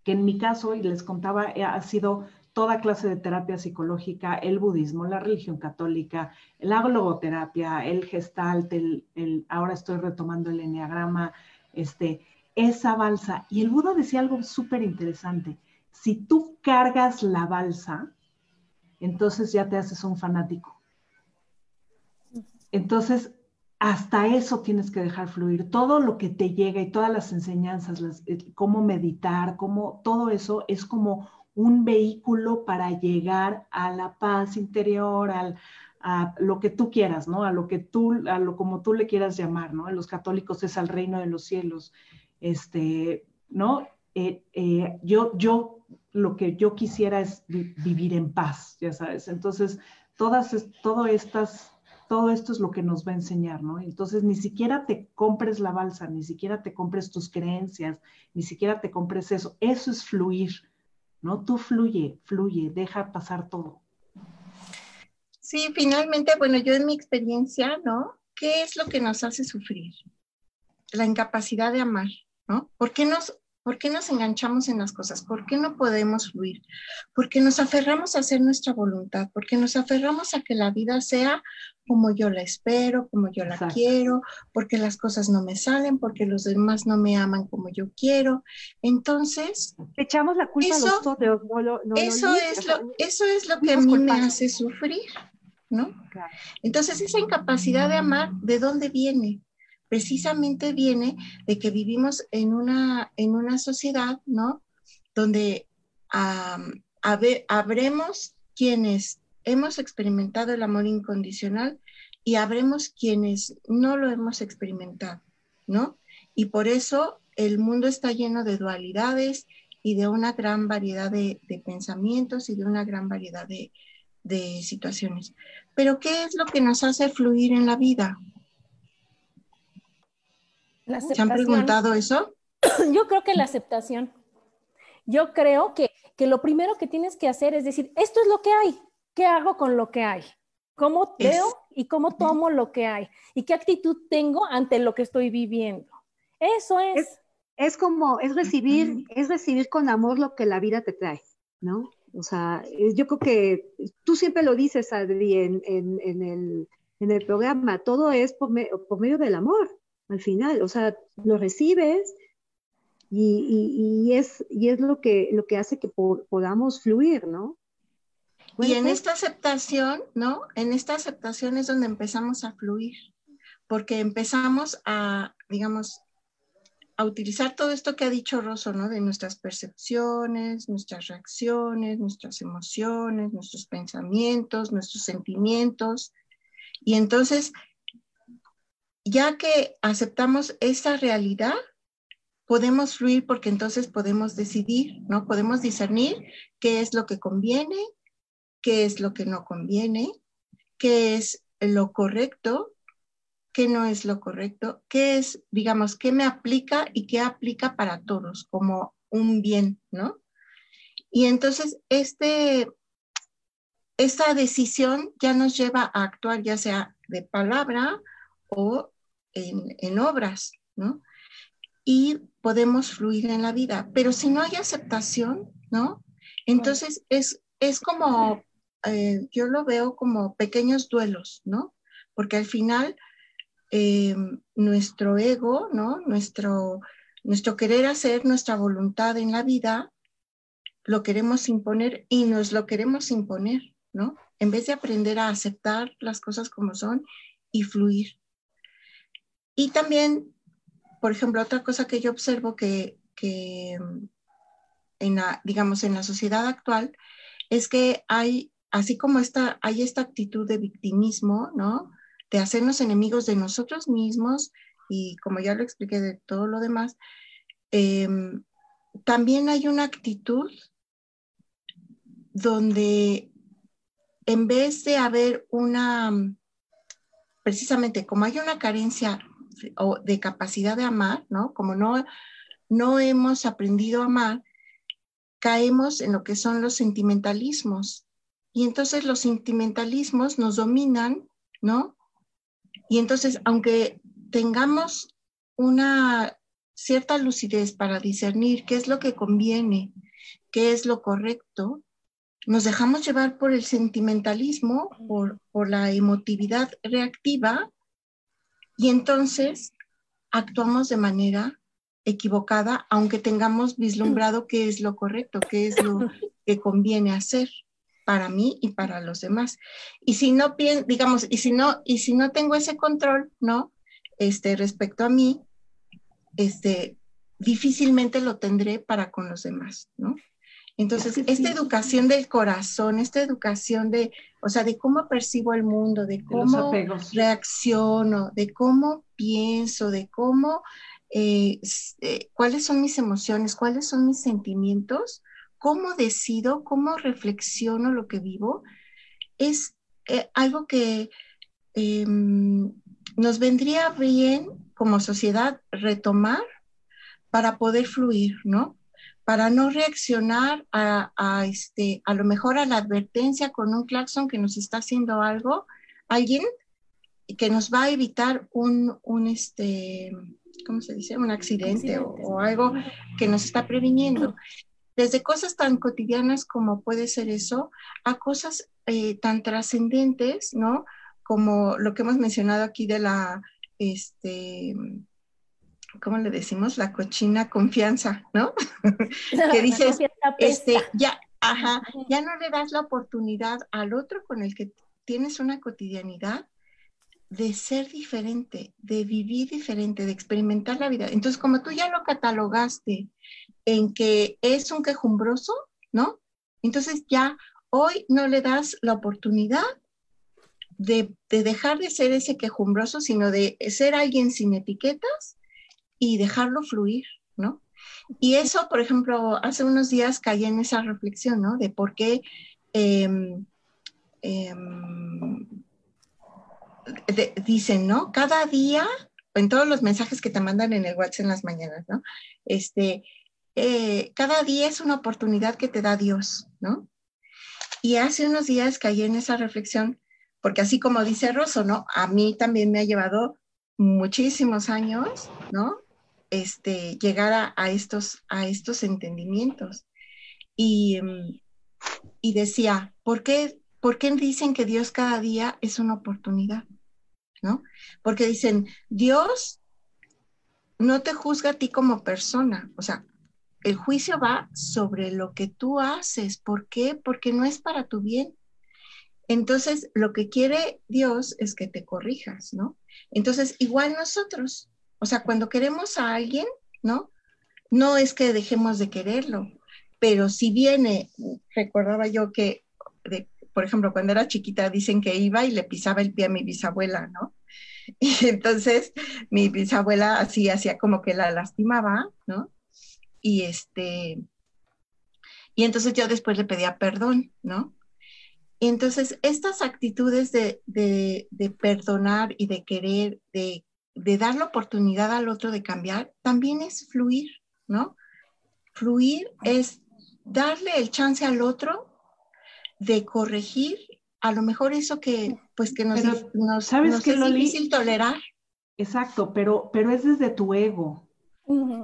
que en mi caso, y les contaba, eh, ha sido toda clase de terapia psicológica, el budismo, la religión católica, la logoterapia, el gestalt, el, el, ahora estoy retomando el enneagrama, este, esa balsa. Y el Buda decía algo súper interesante. Si tú cargas la balsa, entonces ya te haces un fanático. Entonces, hasta eso tienes que dejar fluir. Todo lo que te llega y todas las enseñanzas, eh, cómo meditar, cómo todo eso es como un vehículo para llegar a la paz interior, al, a lo que tú quieras, ¿no? A lo que tú, a lo como tú le quieras llamar, ¿no? En los católicos es al reino de los cielos, este, ¿no? Eh, eh, yo, yo, lo que yo quisiera es vivir en paz, ya sabes. Entonces, todas, todo estas, todo esto es lo que nos va a enseñar, ¿no? Entonces, ni siquiera te compres la balsa, ni siquiera te compres tus creencias, ni siquiera te compres eso. Eso es fluir ¿no? Tú fluye, fluye, deja pasar todo. Sí, finalmente, bueno, yo en mi experiencia, ¿no? ¿Qué es lo que nos hace sufrir? La incapacidad de amar, ¿no? ¿Por qué nos, por qué nos enganchamos en las cosas? ¿Por qué no podemos fluir? Porque nos aferramos a hacer nuestra voluntad, porque nos aferramos a que la vida sea como yo la espero, como yo la quiero, porque las cosas no me salen, porque los demás no me aman como yo quiero. Entonces, echamos la culpa eso, a los eso, es lo, eso es lo que a mí me hace sufrir, ¿no? Entonces, esa incapacidad de amar, ¿de dónde viene? Precisamente viene de que vivimos en una, en una sociedad, ¿no? Donde habremos quienes hemos experimentado el amor incondicional y habremos quienes no lo hemos experimentado, ¿no? Y por eso el mundo está lleno de dualidades y de una gran variedad de, pensamientos y de una gran variedad de, situaciones. Pero ¿qué es lo que nos hace fluir en la vida? ¿Se han preguntado eso? Yo creo que la aceptación. Yo creo que, que lo primero que tienes que hacer es decir, esto es lo que hay, ¿qué hago con lo que hay? ¿Cómo veo y cómo tomo lo que hay? ¿Y qué actitud tengo ante lo que estoy viviendo? Eso es. Es, como, es recibir, es recibir con amor lo que la vida te trae, ¿no? O sea, yo creo que tú siempre lo dices, Adri, en, el, programa, todo es por, medio del amor, al final, o sea, lo recibes y, es, y es lo que, lo que hace que podamos fluir, ¿no? Y en esta aceptación, ¿no? En esta aceptación es donde empezamos a fluir, porque empezamos a, digamos, a utilizar todo esto que ha dicho Rosso, ¿no? De nuestras percepciones, nuestras reacciones, nuestras emociones, nuestros pensamientos, nuestros sentimientos. Y entonces, ya que aceptamos esa realidad, podemos fluir porque entonces podemos decidir, ¿no? Podemos discernir qué es lo que conviene qué es lo que no conviene, qué es lo correcto, qué no es lo correcto, qué es, digamos, qué me aplica y qué aplica para todos como un bien, ¿no? Y entonces, este, esta decisión ya nos lleva a actuar ya sea de palabra o en, obras, ¿no? Y podemos fluir en la vida. Pero si no hay aceptación, ¿no? Entonces es, es como eh, yo lo veo como pequeños duelos, ¿no? Porque al final eh, nuestro ego, ¿no? Nuestro, nuestro querer hacer nuestra voluntad en la vida, lo queremos imponer y nos lo queremos imponer, ¿no? En vez de aprender a aceptar las cosas como son y fluir. Y también por ejemplo, otra cosa que yo observo que, en la, digamos, en la sociedad actual es que hay, así como esta, hay esta actitud de victimismo, ¿no? De hacernos enemigos de nosotros mismos y como ya lo expliqué de todo lo demás, em, también hay una actitud donde en vez de haber una, precisamente como hay una carencia de capacidad de amar, ¿no? Como no, no hemos aprendido a amar, caemos en lo que son los sentimentalismos. Y entonces los sentimentalismos nos dominan, ¿no? Y entonces, aunque tengamos una cierta lucidez para discernir qué es lo que conviene, qué es lo correcto, nos dejamos llevar por el sentimentalismo, por, por la emotividad reactiva, y entonces actuamos de manera equivocada, aunque tengamos vislumbrado qué es lo correcto, qué es lo que conviene hacer para mí y para los demás. Y si no, digamos, y si no, y si no tengo ese control, ¿no? Este, respecto a mí, este, difícilmente lo tendré para con los demás, ¿no? Entonces, esta educación del corazón, esta educación de, o sea, de cómo percibo el mundo, de cómo reacciono, de cómo pienso, de cómo, eh, eh, cuáles son mis emociones, cuáles son mis sentimientos, cómo decido, cómo reflexiono lo que vivo, es eh, algo que em, nos vendría bien como sociedad retomar para poder fluir, ¿no? Para no reaccionar a, este, a lo mejor a la advertencia con un claxon que nos está haciendo algo, alguien que nos va a evitar un, un este, ¿cómo se dice? Un accidente, O, algo que nos está previniendo. Desde cosas tan cotidianas como puede ser eso, a cosas eh, tan trascendentes, ¿no? Como lo que hemos mencionado aquí de la, este, ¿cómo le decimos? La cochina confianza, ¿no? que dices, este, ya, ajá, ya no le das la oportunidad al otro con el que tienes una cotidianidad de ser diferente, de vivir diferente, de experimentar la vida. Entonces, como tú ya lo catalogaste en que es un quejumbroso, ¿no? Entonces ya hoy no le das la oportunidad de, de dejar de ser ese quejumbroso, sino de ser alguien sin etiquetas y dejarlo fluir, ¿no? Y eso, por ejemplo, hace unos días caí en esa reflexión, ¿no? De por qué em, em, dicen, ¿no? Cada día, en todos los mensajes que te mandan en el WhatsApp en las mañanas, ¿no? Este, eh, cada día es una oportunidad que te da Dios, ¿no? Y hace unos días caí en esa reflexión, porque así como dice Rosso, ¿no? A mí también me ha llevado muchísimos años, ¿no? Este, llegar a, estos, a estos entendimientos. Y, mm, y decía, ¿por qué, ¿por qué dicen que Dios cada día es una oportunidad? ¿No? Porque dicen, Dios no te juzga a ti como persona, o sea, el juicio va sobre lo que tú haces. ¿Por qué? Porque no es para tu bien. Entonces, lo que quiere Dios es que te corrijas, ¿no? Entonces, igual nosotros, o sea, cuando queremos a alguien, ¿no? No es que dejemos de quererlo, pero si viene, recordaba yo que, por ejemplo, cuando era chiquita dicen que iba y le pisaba el pie a mi bisabuela, ¿no? Y entonces mi bisabuela así hacía como que la lastimaba, ¿no? Y este, y entonces yo después le pedía perdón, ¿no? Y entonces estas actitudes de, de, perdonar y de querer, de de dar la oportunidad al otro de cambiar, también es fluir, ¿no? Fluir es darle el chance al otro de corregir a lo mejor eso que pues que nos, ¿sabes es difícil tolerar. Exacto, pero, pero es desde tu ego.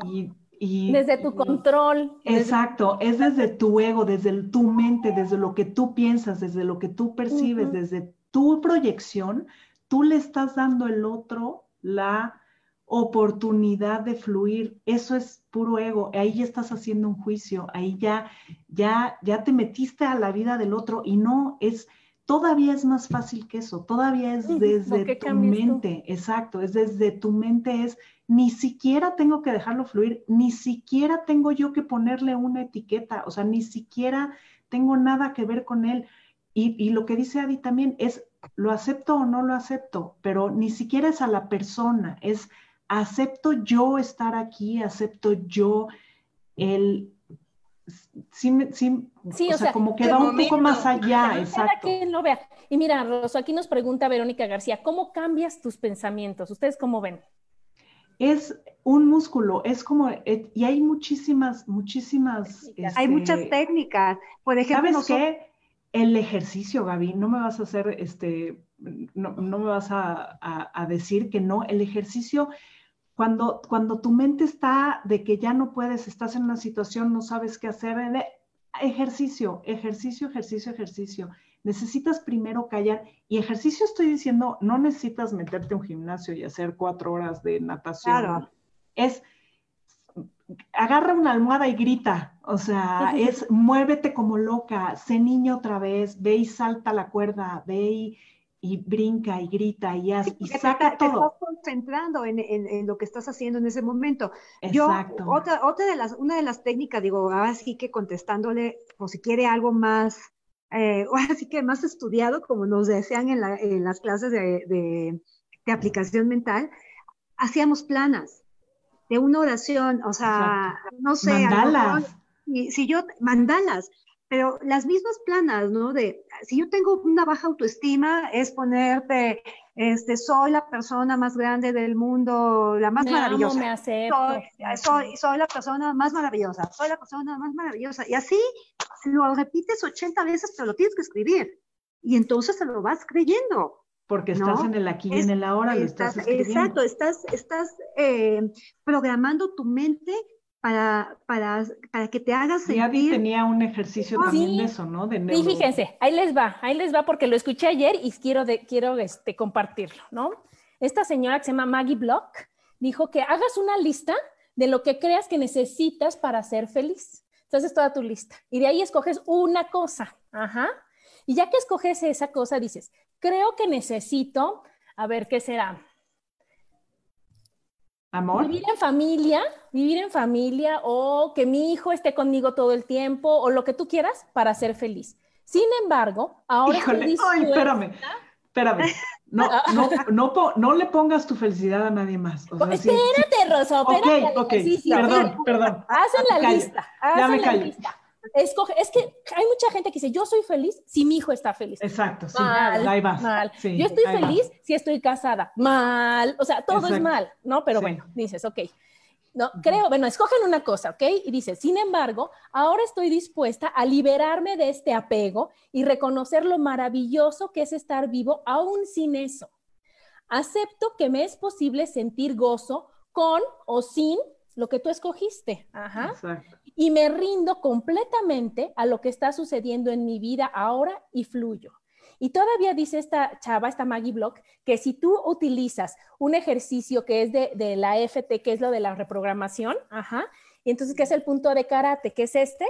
y, desde tu control. Exacto, es desde tu ego, desde tu mente, desde lo que tú piensas, desde lo que tú percibes, desde tu proyección, tú le estás dando al otro la oportunidad de fluir, eso es puro ego, ahí ya estás haciendo un juicio, ahí ya, ya, ya te metiste a la vida del otro y no es todavía es más fácil que eso, todavía es desde tu mente, exacto, es desde tu mente, es ni siquiera tengo que dejarlo fluir, ni siquiera tengo yo que ponerle una etiqueta, o sea, ni siquiera tengo nada que ver con él. Y, y lo que dice Adi también es, lo acepto o no lo acepto, pero ni siquiera es a la persona, es acepto yo estar aquí, acepto yo el sí, sí, o, sea, como que va un poco más allá, exacto. que lo vea. Y mira, Rosa, aquí nos pregunta Verónica García, ¿cómo cambias tus pensamientos? ¿Ustedes cómo ven? Es un músculo, es como, eh, y hay muchísimas, muchísimas... hay muchas este, técnicas. Por ejemplo, ¿sabes qué? El ejercicio, Gaby, no me vas a hacer, este, no, me vas a, a decir que no, el ejercicio cuando, cuando tu mente está de que ya no puedes, estás en una situación, no sabes qué hacer, ejercicio, ejercicio, ejercicio, ejercicio. Necesitas primero callar. Y ejercicio estoy diciendo, no necesitas meterte a un gimnasio y hacer cuatro horas de natación. Claro. Es, agarra una almohada y grita. O sea, es muévete como loca, sé niño otra vez, ve y salta la cuerda, ve y y brinca y grita y, hace, y saca todo. Te estás concentrando en, en, lo que estás haciendo en ese momento. Exacto. Yo, otra, otra de las, una de las técnicas, digo, ahora sí que contestándole, o si quiere algo más, eh, ahora sí que más estudiado, como nos decían en, la, en las clases de, de, de, aplicación mental, hacíamos planas de una oración, o sea, no sé. Mandalas. si yo, mandalas, pero las mismas planas, ¿no? De, si yo tengo una baja autoestima, es ponerte, este, soy la persona más grande del mundo, la más maravillosa. me acepto. Soy, soy, la persona más maravillosa, soy la persona más maravillosa. Y así lo repites 80 veces, pero lo tienes que escribir. Y entonces se lo vas creyendo. Porque estás en el aquí y en el ahora, lo estás, escribiendo. Exacto, estás, estás eh, programando tu mente para, para, para que te hagas sentir. Y tenía un ejercicio también de eso, ¿no? De neuro... fíjense, ahí les va, ahí les va porque lo escuché ayer y quiero, de, quiero este, compartirlo, ¿no? Esta señora que se llama Maggie Block dijo que hagas una lista de lo que creas que necesitas para ser feliz. Entonces, toda tu lista. Y de ahí escoges una cosa. Ajá. Y ya que escoges esa cosa, dices, creo que necesito, a ver, ¿qué será? Vivir en familia, vivir en familia o que mi hijo esté conmigo todo el tiempo o lo que tú quieras para ser feliz. Sin embargo, ahora Híjole, ay, espérame, espérame. No, no, no, no, le pongas tu felicidad a nadie más. espérate, Rosa, espérate. Ok, ok, perdón, perdón. Hacen la lista. ya me callo. Lista. Escoge, es que hay mucha gente que dice, yo soy feliz si mi hijo está feliz. Exacto, sí, ahí vas. Mal. yo estoy feliz si estoy casada. Mal. O sea, todo es mal, ¿no? Pero bueno, dices, ok. No, creo, bueno, escogen una cosa, ¿ok? Y dices, sin embargo, ahora estoy dispuesta a liberarme de este apego y reconocer lo maravilloso que es estar vivo aún sin eso. Acepto que me es posible sentir gozo con o sin lo que tú escogiste. Ajá. Y me rindo completamente a lo que está sucediendo en mi vida ahora y fluyo. Y todavía dice esta chava, esta Maggie Block, que si tú utilizas un ejercicio que es de, la FT, que es lo de la reprogramación, ajá, y entonces, ¿qué es el punto de karate? ¿Qué es este?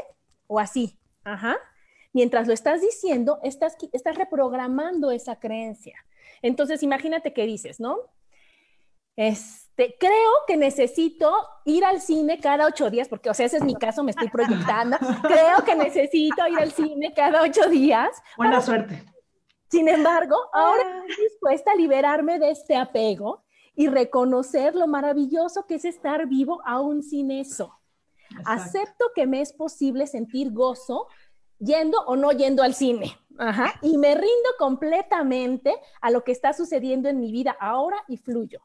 O así, ajá. Mientras lo estás diciendo, estás, estás reprogramando esa creencia. Entonces, imagínate qué dices, ¿no? Creo que necesito ir al cine cada ocho días, porque, o sea, ese es mi caso, me estoy proyectando. Creo que necesito ir al cine cada ocho días. Buena suerte. Sin embargo, ahora ah. estoy dispuesta a liberarme de este apego y reconocer lo maravilloso que es estar vivo aún sin eso. Acepto que me es posible sentir gozo yendo o no yendo al cine. Y me rindo completamente a lo que está sucediendo en mi vida ahora y fluyo.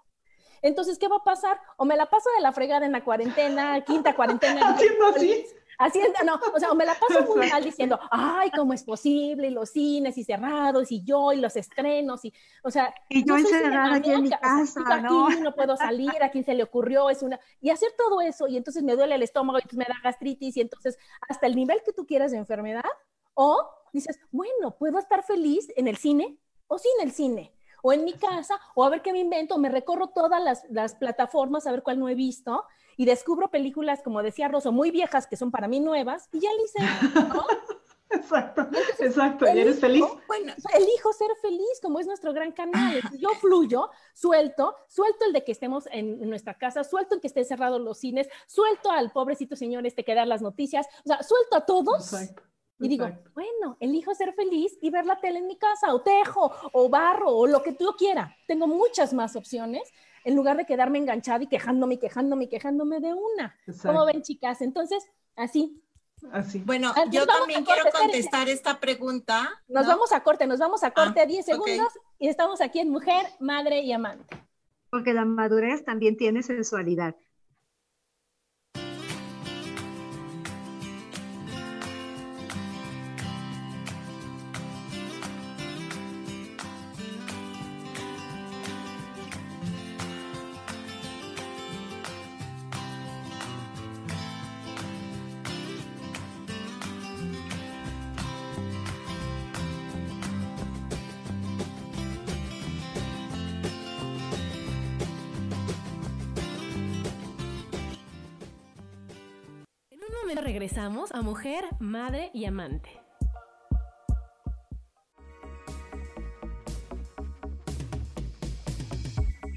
Entonces, ¿qué va a pasar? O me la paso de la fregada en la cuarentena, quinta cuarentena. Haciendo así. Haciendo, no, o sea, o me la paso muy mal diciendo, ay, ¿cómo es posible? Y los cines y cerrados, y yo, y los estrenos, y, o sea. Y yo encerrada aquí en mi casa, ¿no? Aquí no puedo salir, a quién se le ocurrió, es una. Y hacer todo eso, y entonces me duele el estómago, y entonces me da gastritis, y entonces, hasta el nivel que tú quieras de enfermedad, o dices, bueno, puedo estar feliz en el cine o sin el cine o en mi casa, o a ver qué me invento, me recorro todas las, plataformas a ver cuál no he visto, y descubro películas, como decía Rosso, muy viejas que son para mí nuevas, y ya le hice, ¿no? Exacto, exacto. ¿Y eres feliz? Bueno, elijo ser feliz, como es nuestro gran canal. Yo fluyo, suelto, suelto el de que estemos en nuestra casa, suelto el que estén cerrados los cines, suelto al pobrecito señor este que da las noticias, o sea, suelto a todos. Y digo, bueno, elijo ser feliz y ver la tele en mi casa, o tejo, o barro, o lo que tú quieras. Tengo muchas más opciones en lugar de quedarme enganchada y quejándome, quejándome, quejándome de una. ¿Cómo ven, chicas? Entonces, así, bueno, ah, yo también quiero contestar esta pregunta. Nos vamos a corte, nos vamos a corte a 10 segundos y estamos aquí en Mujer, Madre y Amante. Porque la madurez también tiene sensualidad. A Mujer, Madre y Amante.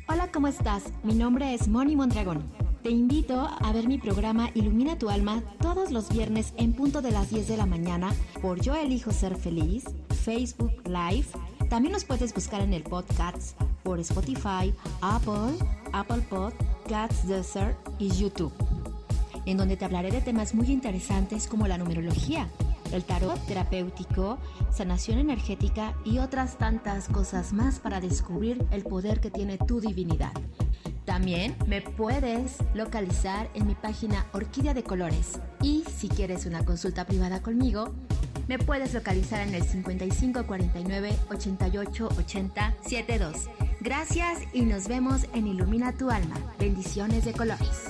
Hola, ¿cómo estás? Mi nombre es Moni Mondragón. Te invito a ver mi programa Ilumina tu alma todos los viernes en punto de las 10 de la mañana por Yo Elijo Ser Feliz, Facebook Live. También nos puedes buscar en el podcast por Spotify, Apple, Apple Podcasts, Desert y YouTube en donde te hablaré de temas muy interesantes como la numerología, el tarot terapéutico, sanación energética y otras tantas cosas más para descubrir el poder que tiene tu divinidad. También me puedes localizar en mi página Orquídea de Colores y si quieres una consulta privada conmigo, me puedes localizar en el 5549 88 80 72. Gracias y nos vemos en Ilumina tu alma. Bendiciones de colores.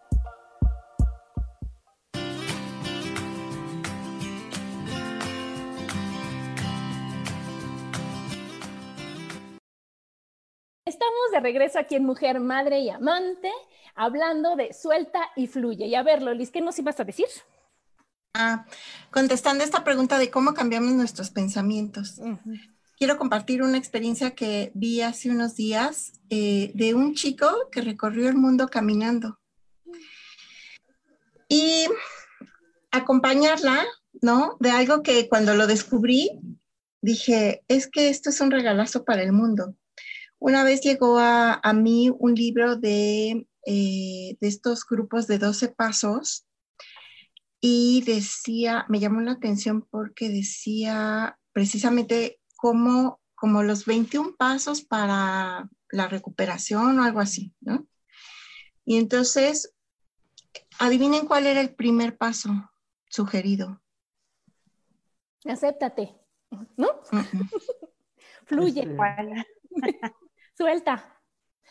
Estamos de regreso aquí en Mujer, Madre y Amante, hablando de suelta y fluye. Y a ver, Lolis, ¿qué nos ibas a decir? Ah, contestando esta pregunta de cómo cambiamos nuestros pensamientos. Quiero compartir una experiencia que vi hace unos días eh, de un chico que recorrió el mundo caminando. Y acompañarla, ¿no? De algo que cuando lo descubrí, dije, es que esto es un regalazo para el mundo una vez llegó a, mí un libro de, eh, de estos grupos de 12 pasos y decía, me llamó la atención porque decía precisamente como, como los 21 pasos para la recuperación o algo así, ¿no? Y entonces, adivinen cuál era el primer paso sugerido. Acéptate, ¿no? Fluye. Suelta.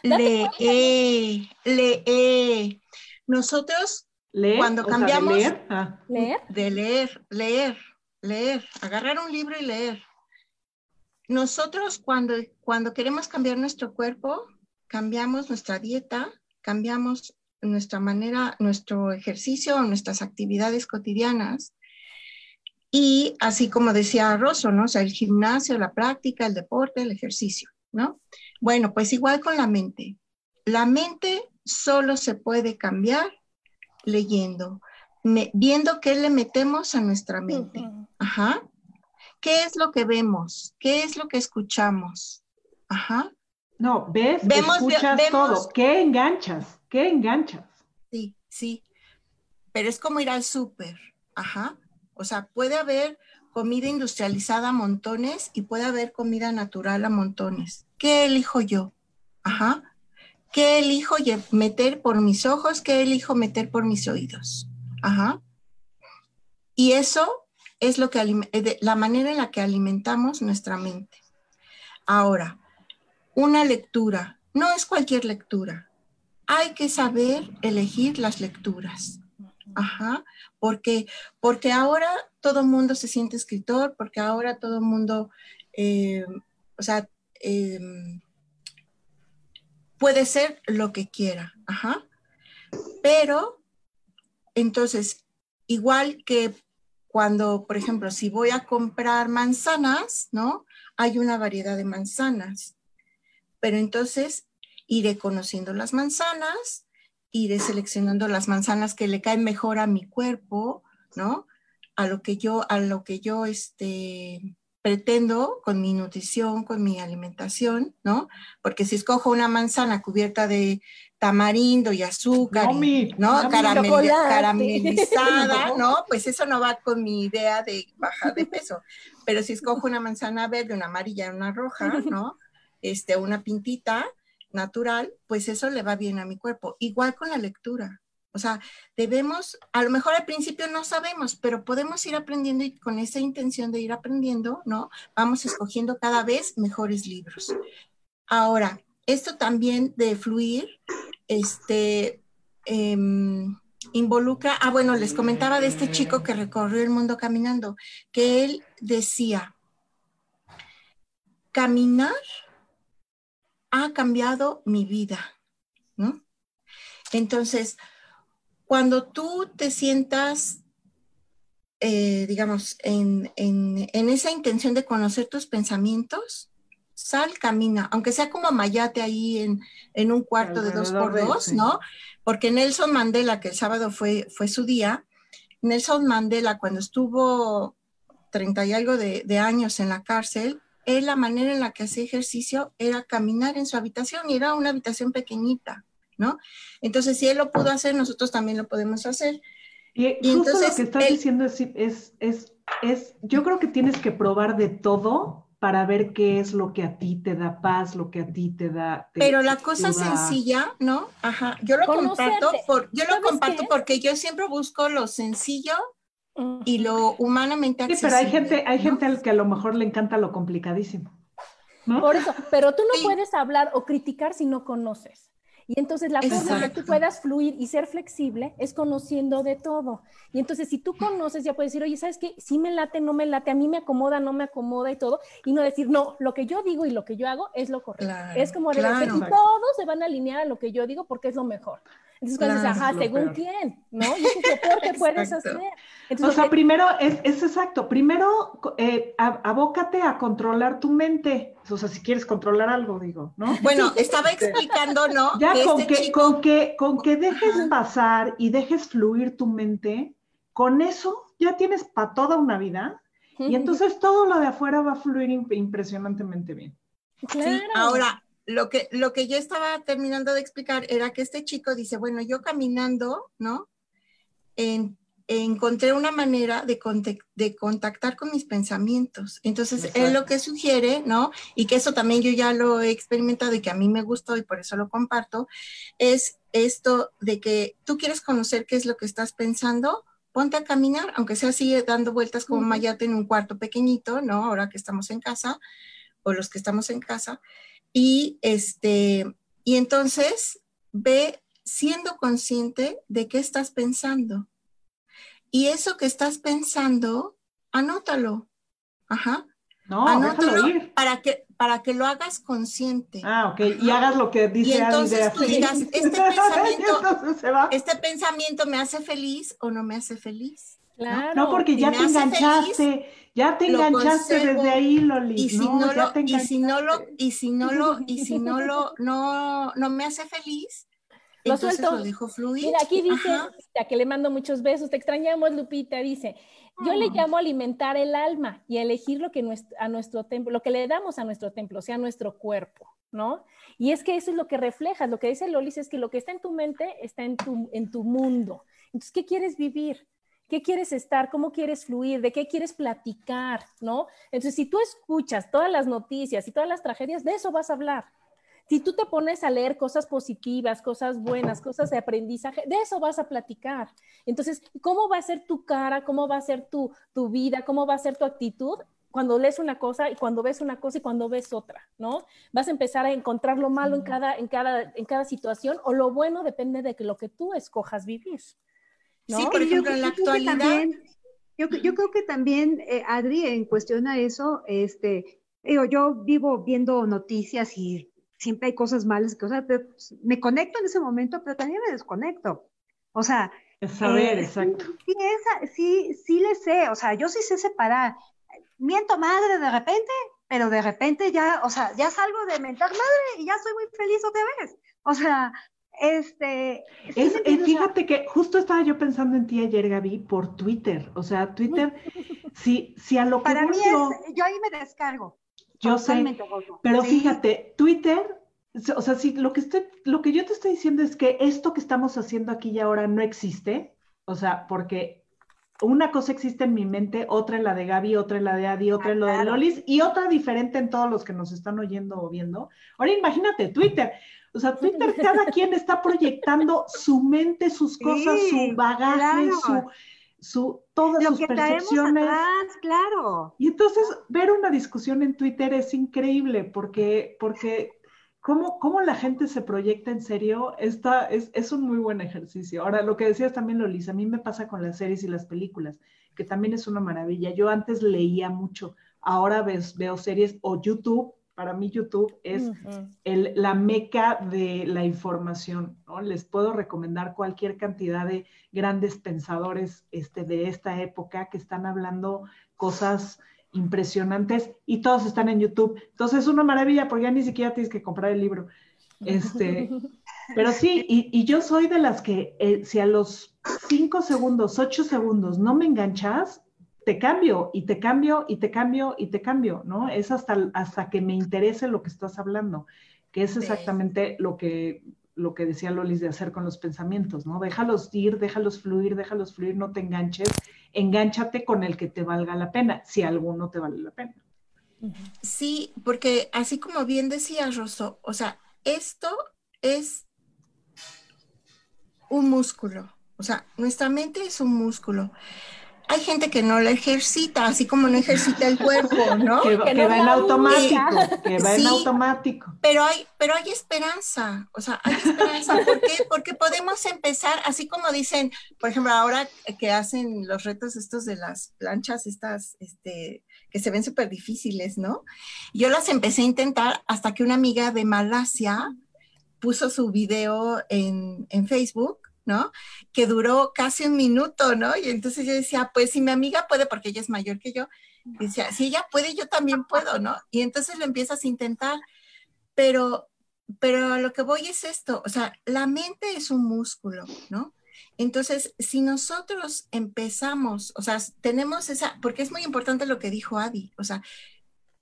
Lee, lee. Nosotros, cuando cambiamos. de leer. Ah. leer. De leer, leer, leer. Agarrar un libro y leer. Nosotros, cuando, cuando queremos cambiar nuestro cuerpo, cambiamos nuestra dieta, cambiamos nuestra manera, nuestro ejercicio, nuestras actividades cotidianas. Y así como decía Rosso, ¿no? O sea, el gimnasio, la práctica, el deporte, el ejercicio. ¿No? Bueno, pues igual con la mente. La mente solo se puede cambiar leyendo, viendo qué le metemos a nuestra mente. Ajá. ¿Qué es lo que vemos? ¿Qué es lo que escuchamos? Ajá. No, ves, vemos, escuchas todo. ¿Qué enganchas? ¿Qué enganchas? Sí, sí. Pero es como ir al súper. Ajá. O sea, puede haber comida industrializada a montones y puede haber comida natural a montones. ¿Qué elijo yo? Ajá. ¿Qué elijo meter por mis ojos? ¿Qué elijo meter por mis oídos? Ajá. Y eso es lo que eh, la manera en la que alimentamos nuestra mente. Ahora, una lectura no es cualquier lectura. Hay que saber elegir las lecturas. Ajá, porque, porque ahora todo mundo se siente escritor, porque ahora todo mundo, eh, o sea, em, puede ser lo que quiera. Ajá. Pero, entonces, igual que cuando, por ejemplo, si voy a comprar manzanas, ¿no? Hay una variedad de manzanas. Pero entonces iré conociendo las manzanas, iré seleccionando las manzanas que le caen mejor a mi cuerpo, ¿no? A lo que yo, a lo que yo, este, pretendo con mi nutrición, con mi alimentación, ¿no? Porque si escojo una manzana cubierta de tamarindo y azúcar, ¿no? caramelizada, ¿no? Pues eso no va con mi idea de bajar de peso. Pero si escojo una manzana verde, una amarilla, una roja, ¿no? Este, una pintita natural, pues eso le va bien a mi cuerpo. Igual con la lectura. O sea, debemos, a lo mejor al principio no sabemos, pero podemos ir aprendiendo y con esa intención de ir aprendiendo, ¿no? Vamos escogiendo cada vez mejores libros. Ahora, esto también de fluir, este, em, involucra, ah, bueno, les comentaba de este chico que recorrió el mundo caminando, que él decía, caminar ha cambiado mi vida, ¿no? Entonces, cuando tú te sientas, eh, digamos, en, esa intención de conocer tus pensamientos, sal, camina, aunque sea como Mayate ahí en, un cuarto de dos por dos, ¿no? Porque Nelson Mandela, que el sábado fue, fue su día, Nelson Mandela cuando estuvo treinta y algo de, de, años en la cárcel, él la manera en la que hacía ejercicio era caminar en su habitación y era una habitación pequeñita. ¿no? Entonces, si él lo pudo hacer, nosotros también lo podemos hacer. Y, entonces, lo que estás diciendo es, es, es, es, yo creo que tienes que probar de todo para ver qué es lo que a ti te da paz, lo que a ti te da. Pero la cosa sencilla, ¿no? Ajá. Yo lo comparto, por, yo lo comparto porque yo siempre busco lo sencillo y lo humanamente accesible. Sí, pero hay gente, hay gente al que a lo mejor le encanta lo complicadísimo. Por eso, pero tú no puedes hablar o criticar si no conoces. Y entonces la forma que tú puedas fluir y ser flexible es conociendo de todo. Y entonces si tú conoces, ya puedes decir, oye, ¿sabes qué? Sí me late, no me late, a mí me acomoda, no me acomoda y todo. Y no decir, no, lo que yo digo y lo que yo hago es lo correcto. es como debe ser. Y todos se van a alinear a lo que yo digo porque es lo mejor. Entonces, cuando dices, ajá, según quién, ¿no? Y ese soporte puedes hacer. O sea, primero, es, es, exacto, primero eh, abócate a controlar tu mente. O sea, si quieres controlar algo, digo, ¿no? Bueno, estaba explicando, ¿no? Ya con, este que, con, que, con que dejes pasar y dejes fluir tu mente, con eso ya tienes para toda una vida. Y entonces todo lo de afuera va a fluir impresionantemente bien. Claro. Sí, ahora, lo que, lo que yo estaba terminando de explicar era que este chico dice, bueno, yo caminando, ¿no? Encontré una manera de, de, contactar con mis pensamientos. Entonces, él lo que sugiere, ¿no? Y que eso también yo ya lo he experimentado y que a mí me gustó y por eso lo comparto, es esto de que tú quieres conocer qué es lo que estás pensando, ponte a caminar, aunque sea así dando vueltas como mayate en un cuarto pequeñito, ¿no? Ahora que estamos en casa, o los que estamos en casa, y, este, y entonces ve siendo consciente de qué estás pensando. Y eso que estás pensando, anótalo. Ajá. No, anótalo para que para que lo hagas consciente. Ah, ok. Y hagas lo que dice Y entonces tú digas, este pensamiento, este pensamiento me hace feliz o no me hace feliz. Claro. No, porque ya te enganchaste, ya te enganchaste desde ahí, Loli. Y si no, lo, y si no lo, y si no lo, y si no lo, no, no me hace feliz, lo suelto. Lo dejo fluir. Mira, aquí dice, ya que le mando muchos besos, te extrañamos, Lupita, dice, yo le llamo alimentar el alma y elegir lo que a nuestro templo, lo que le damos a nuestro templo, o sea, nuestro cuerpo, ¿no? Y es que eso es lo que reflejas, lo que dice Lolis es que lo que está en tu mente está en tu, en tu mundo. Entonces, ¿qué quieres vivir? ¿Qué quieres estar? ¿Cómo quieres fluir? ¿De qué quieres platicar? ¿No? Entonces, si tú escuchas todas las noticias y todas las tragedias, de eso vas a hablar. Si tú te pones a leer cosas positivas, cosas buenas, cosas de aprendizaje, de eso vas a platicar. Entonces, ¿cómo va a ser tu cara? ¿Cómo va a ser tu, tu vida? ¿Cómo va a ser tu actitud? cuando lees una cosa y cuando ves una cosa y cuando ves otra, ¿no? Vas a empezar a encontrar lo malo en cada, en cada, en cada situación o lo bueno depende de que lo que tú escojas vivir. Sí, por ejemplo, en la actualidad. yo, yo, creo que también, eh, Adri, en cuestión a eso, este, digo, yo vivo viendo noticias y siempre hay cosas malas, cosas, pero pues, me conecto en ese momento, pero también me desconecto. O sea, saber, eh, exacto. Sí, sí, sí le sé, o sea, yo sí sé separar. Miento madre de repente, pero de repente ya, o sea, ya salgo de mentar madre y ya soy muy feliz otra vez. O sea, este. Es, fíjate que justo estaba yo pensando en ti ayer, Gaby, por Twitter. O sea, Twitter, si, si a lo que. Para mí es, yo ahí me descargo. Yo sé, pero fíjate, Twitter, o sea, si lo que, estoy, lo que yo te estoy diciendo es que esto que estamos haciendo aquí y ahora no existe, o sea, porque una cosa existe en mi mente, otra en la de Gaby, otra en la de Adi, otra en lo de Lolis y otra diferente en todos los que nos están oyendo o viendo. Ahora imagínate, Twitter. O sea, Twitter, cada quien está proyectando su mente, sus cosas, su bagaje, su su, todas sus percepciones. claro. Y entonces ver una discusión en Twitter es increíble porque, porque cómo, cómo la gente se proyecta en serio está, es, es, un muy buen ejercicio. Ahora, lo que decías también, Lolis, a mí me pasa con las series y las películas, que también es una maravilla. Yo antes leía mucho, ahora ves, veo series o YouTube para mí YouTube es el, la meca de la información, ¿no? Les puedo recomendar cualquier cantidad de grandes pensadores este, de esta época que están hablando cosas impresionantes y todos están en YouTube. Entonces es una maravilla porque ya ni siquiera tienes que comprar el libro. Este, pero sí, y, yo soy de las que eh, si a los cinco segundos, ocho segundos no me enganchas, te cambio y te cambio y te cambio y te cambio, ¿no? Es hasta, hasta que me interese lo que estás hablando, que es exactamente lo que, lo que decía Lolis de hacer con los pensamientos, ¿no? Déjalos ir, déjalos fluir, déjalos fluir, no te enganches, engánchate con el que te valga la pena, si alguno te vale la pena. Sí, porque así como bien decía Rosso, o sea, esto es un músculo, o sea, nuestra mente es un músculo hay gente que no la ejercita, así como no ejercita el cuerpo, ¿no? Que, va en automático, que va en automático. Pero hay, pero hay esperanza, o sea, hay esperanza. ¿Por qué? Porque podemos empezar, así como dicen, por ejemplo, ahora que hacen los retos estos de las planchas, estas, este, que se ven súper difíciles, ¿no? Yo las empecé a intentar hasta que una amiga de Malasia puso su video en, en Facebook ¿no? Que duró casi un minuto, ¿no? Y entonces yo decía, pues si mi amiga puede, porque ella es mayor que yo, decía, si ella puede, yo también puedo, ¿no? Y entonces lo empiezas a intentar, pero, pero lo que voy es esto, o sea, la mente es un músculo, ¿no? Entonces, si nosotros empezamos, o sea, tenemos esa, porque es muy importante lo que dijo Adi, o sea,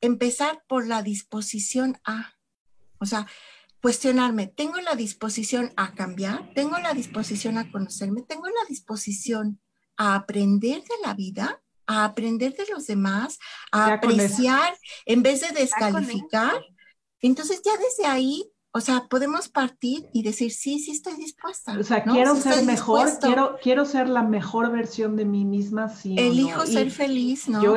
empezar por la disposición a, o sea, cuestionarme, ¿tengo la disposición a cambiar? ¿Tengo la disposición a conocerme? ¿Tengo la disposición a aprender de la vida? ¿A aprender de los demás? ¿A apreciar en vez de descalificar? Entonces ya desde ahí o sea, podemos partir y decir, sí, sí estoy dispuesta. O sea, quiero ser mejor, quiero, quiero ser la mejor versión de mí misma. Sí elijo ser feliz, ¿no? Yo,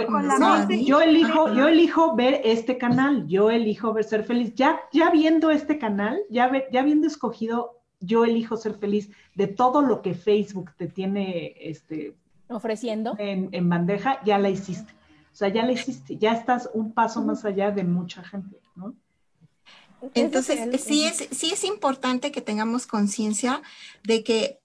yo, elijo, yo elijo ver este canal, yo elijo ver ser feliz. Ya, ya viendo este canal, ya, ya habiendo escogido, yo elijo ser feliz de todo lo que Facebook te tiene este, ofreciendo en, en bandeja, ya la hiciste. O sea, ya la hiciste, ya estás un paso más allá de mucha gente, ¿no? Entonces, sí es, sí es importante que tengamos conciencia de que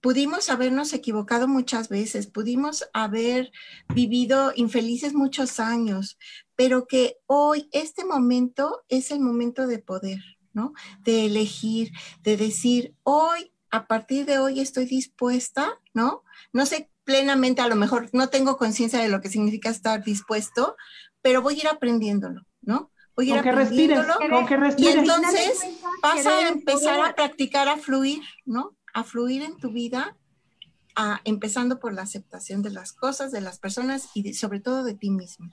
pudimos habernos equivocado muchas veces, pudimos haber vivido infelices muchos años, pero que hoy este momento es el momento de poder, ¿no? De elegir, de decir, hoy, a partir de hoy estoy dispuesta, ¿no? No sé plenamente, a lo mejor no tengo conciencia de lo que significa estar dispuesto, pero voy a ir aprendiéndolo, ¿no? Voy a ir aprendiéndolo. Y entonces vas a empezar a practicar a fluir, ¿no? a fluir en tu vida, a, empezando por la aceptación de las cosas, de las personas y sobre todo de ti mismo.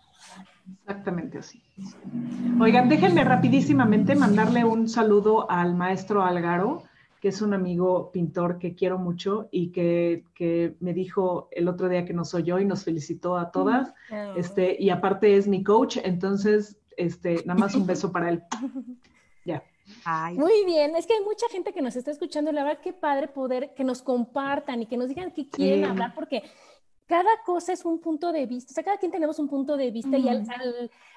Exactamente así. Oigan, déjenme rapidísimamente mandarle un saludo al maestro Algaro, que es un amigo pintor que quiero mucho y que, que me dijo el otro día que nos oyó y nos felicitó a todas. Este, y aparte es mi coach, entonces, este, nada más un beso para él. Ya. Muy bien, es que hay mucha gente que nos está escuchando, la verdad qué padre poder que nos compartan y que nos digan qué quieren hablar, porque cada cosa es un punto de vista, o sea, cada quien tenemos un punto de vista y al,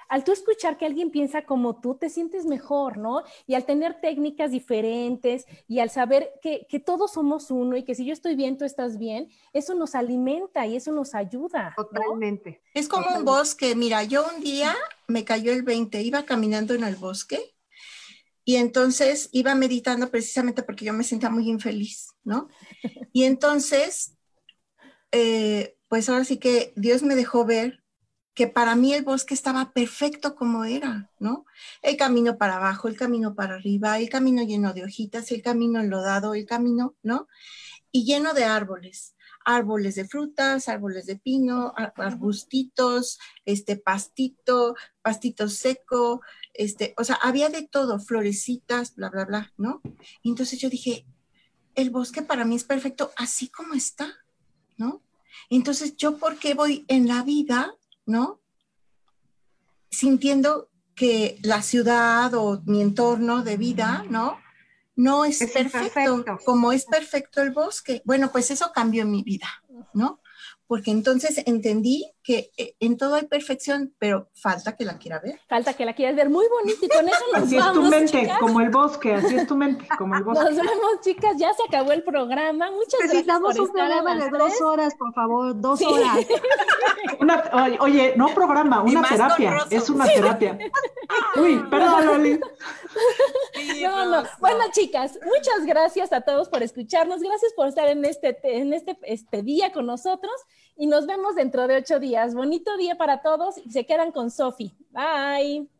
al, tú escuchar que alguien piensa como tú, te sientes mejor, ¿no? Y al tener técnicas diferentes y al saber que, que, todos somos uno y que si yo estoy bien, tú estás bien, eso nos alimenta y eso nos ayuda. Totalmente. Es como un bosque, mira, yo un día me cayó el 20, iba caminando en el bosque y entonces iba meditando precisamente porque yo me sentía muy infeliz, ¿no? Y entonces, eh, pues ahora sí que Dios me dejó ver que para mí el bosque estaba perfecto como era, ¿no? El camino para abajo, el camino para arriba, el camino lleno de hojitas, el camino enlodado, el camino, ¿no? Y lleno de árboles árboles de frutas, árboles de pino, arbustitos, este pastito, pastito seco, este, o sea, había de todo, florecitas, bla, bla, bla, ¿no? Y entonces yo dije, el bosque para mí es perfecto así como está, ¿no? Entonces, ¿yo por qué voy en la vida, ¿no? Sintiendo que la ciudad o mi entorno de vida, ¿no? no es, perfecto, como es perfecto el bosque. Bueno, pues eso cambió en mi vida, ¿no? Porque entonces entendí que eh, en todo hay perfección, pero falta que la quiera ver. Falta que la quieras ver, muy bonito, y con eso nos así vamos, es tu mente, como el bosque, así es tu mente, como el bosque. Nos vemos, chicas, ya se acabó el programa. Muchas Necesitamos gracias un programa de dos horas, por favor, dos horas. Una, oye, no programa, una terapia, es una terapia. Uy, perdón, Loli. No, no. Bueno, chicas, muchas gracias a todos por escucharnos. Gracias por estar en este, en este, este día con nosotros y nos vemos dentro de ocho días. Bonito día para todos y se quedan con Sofi. Bye.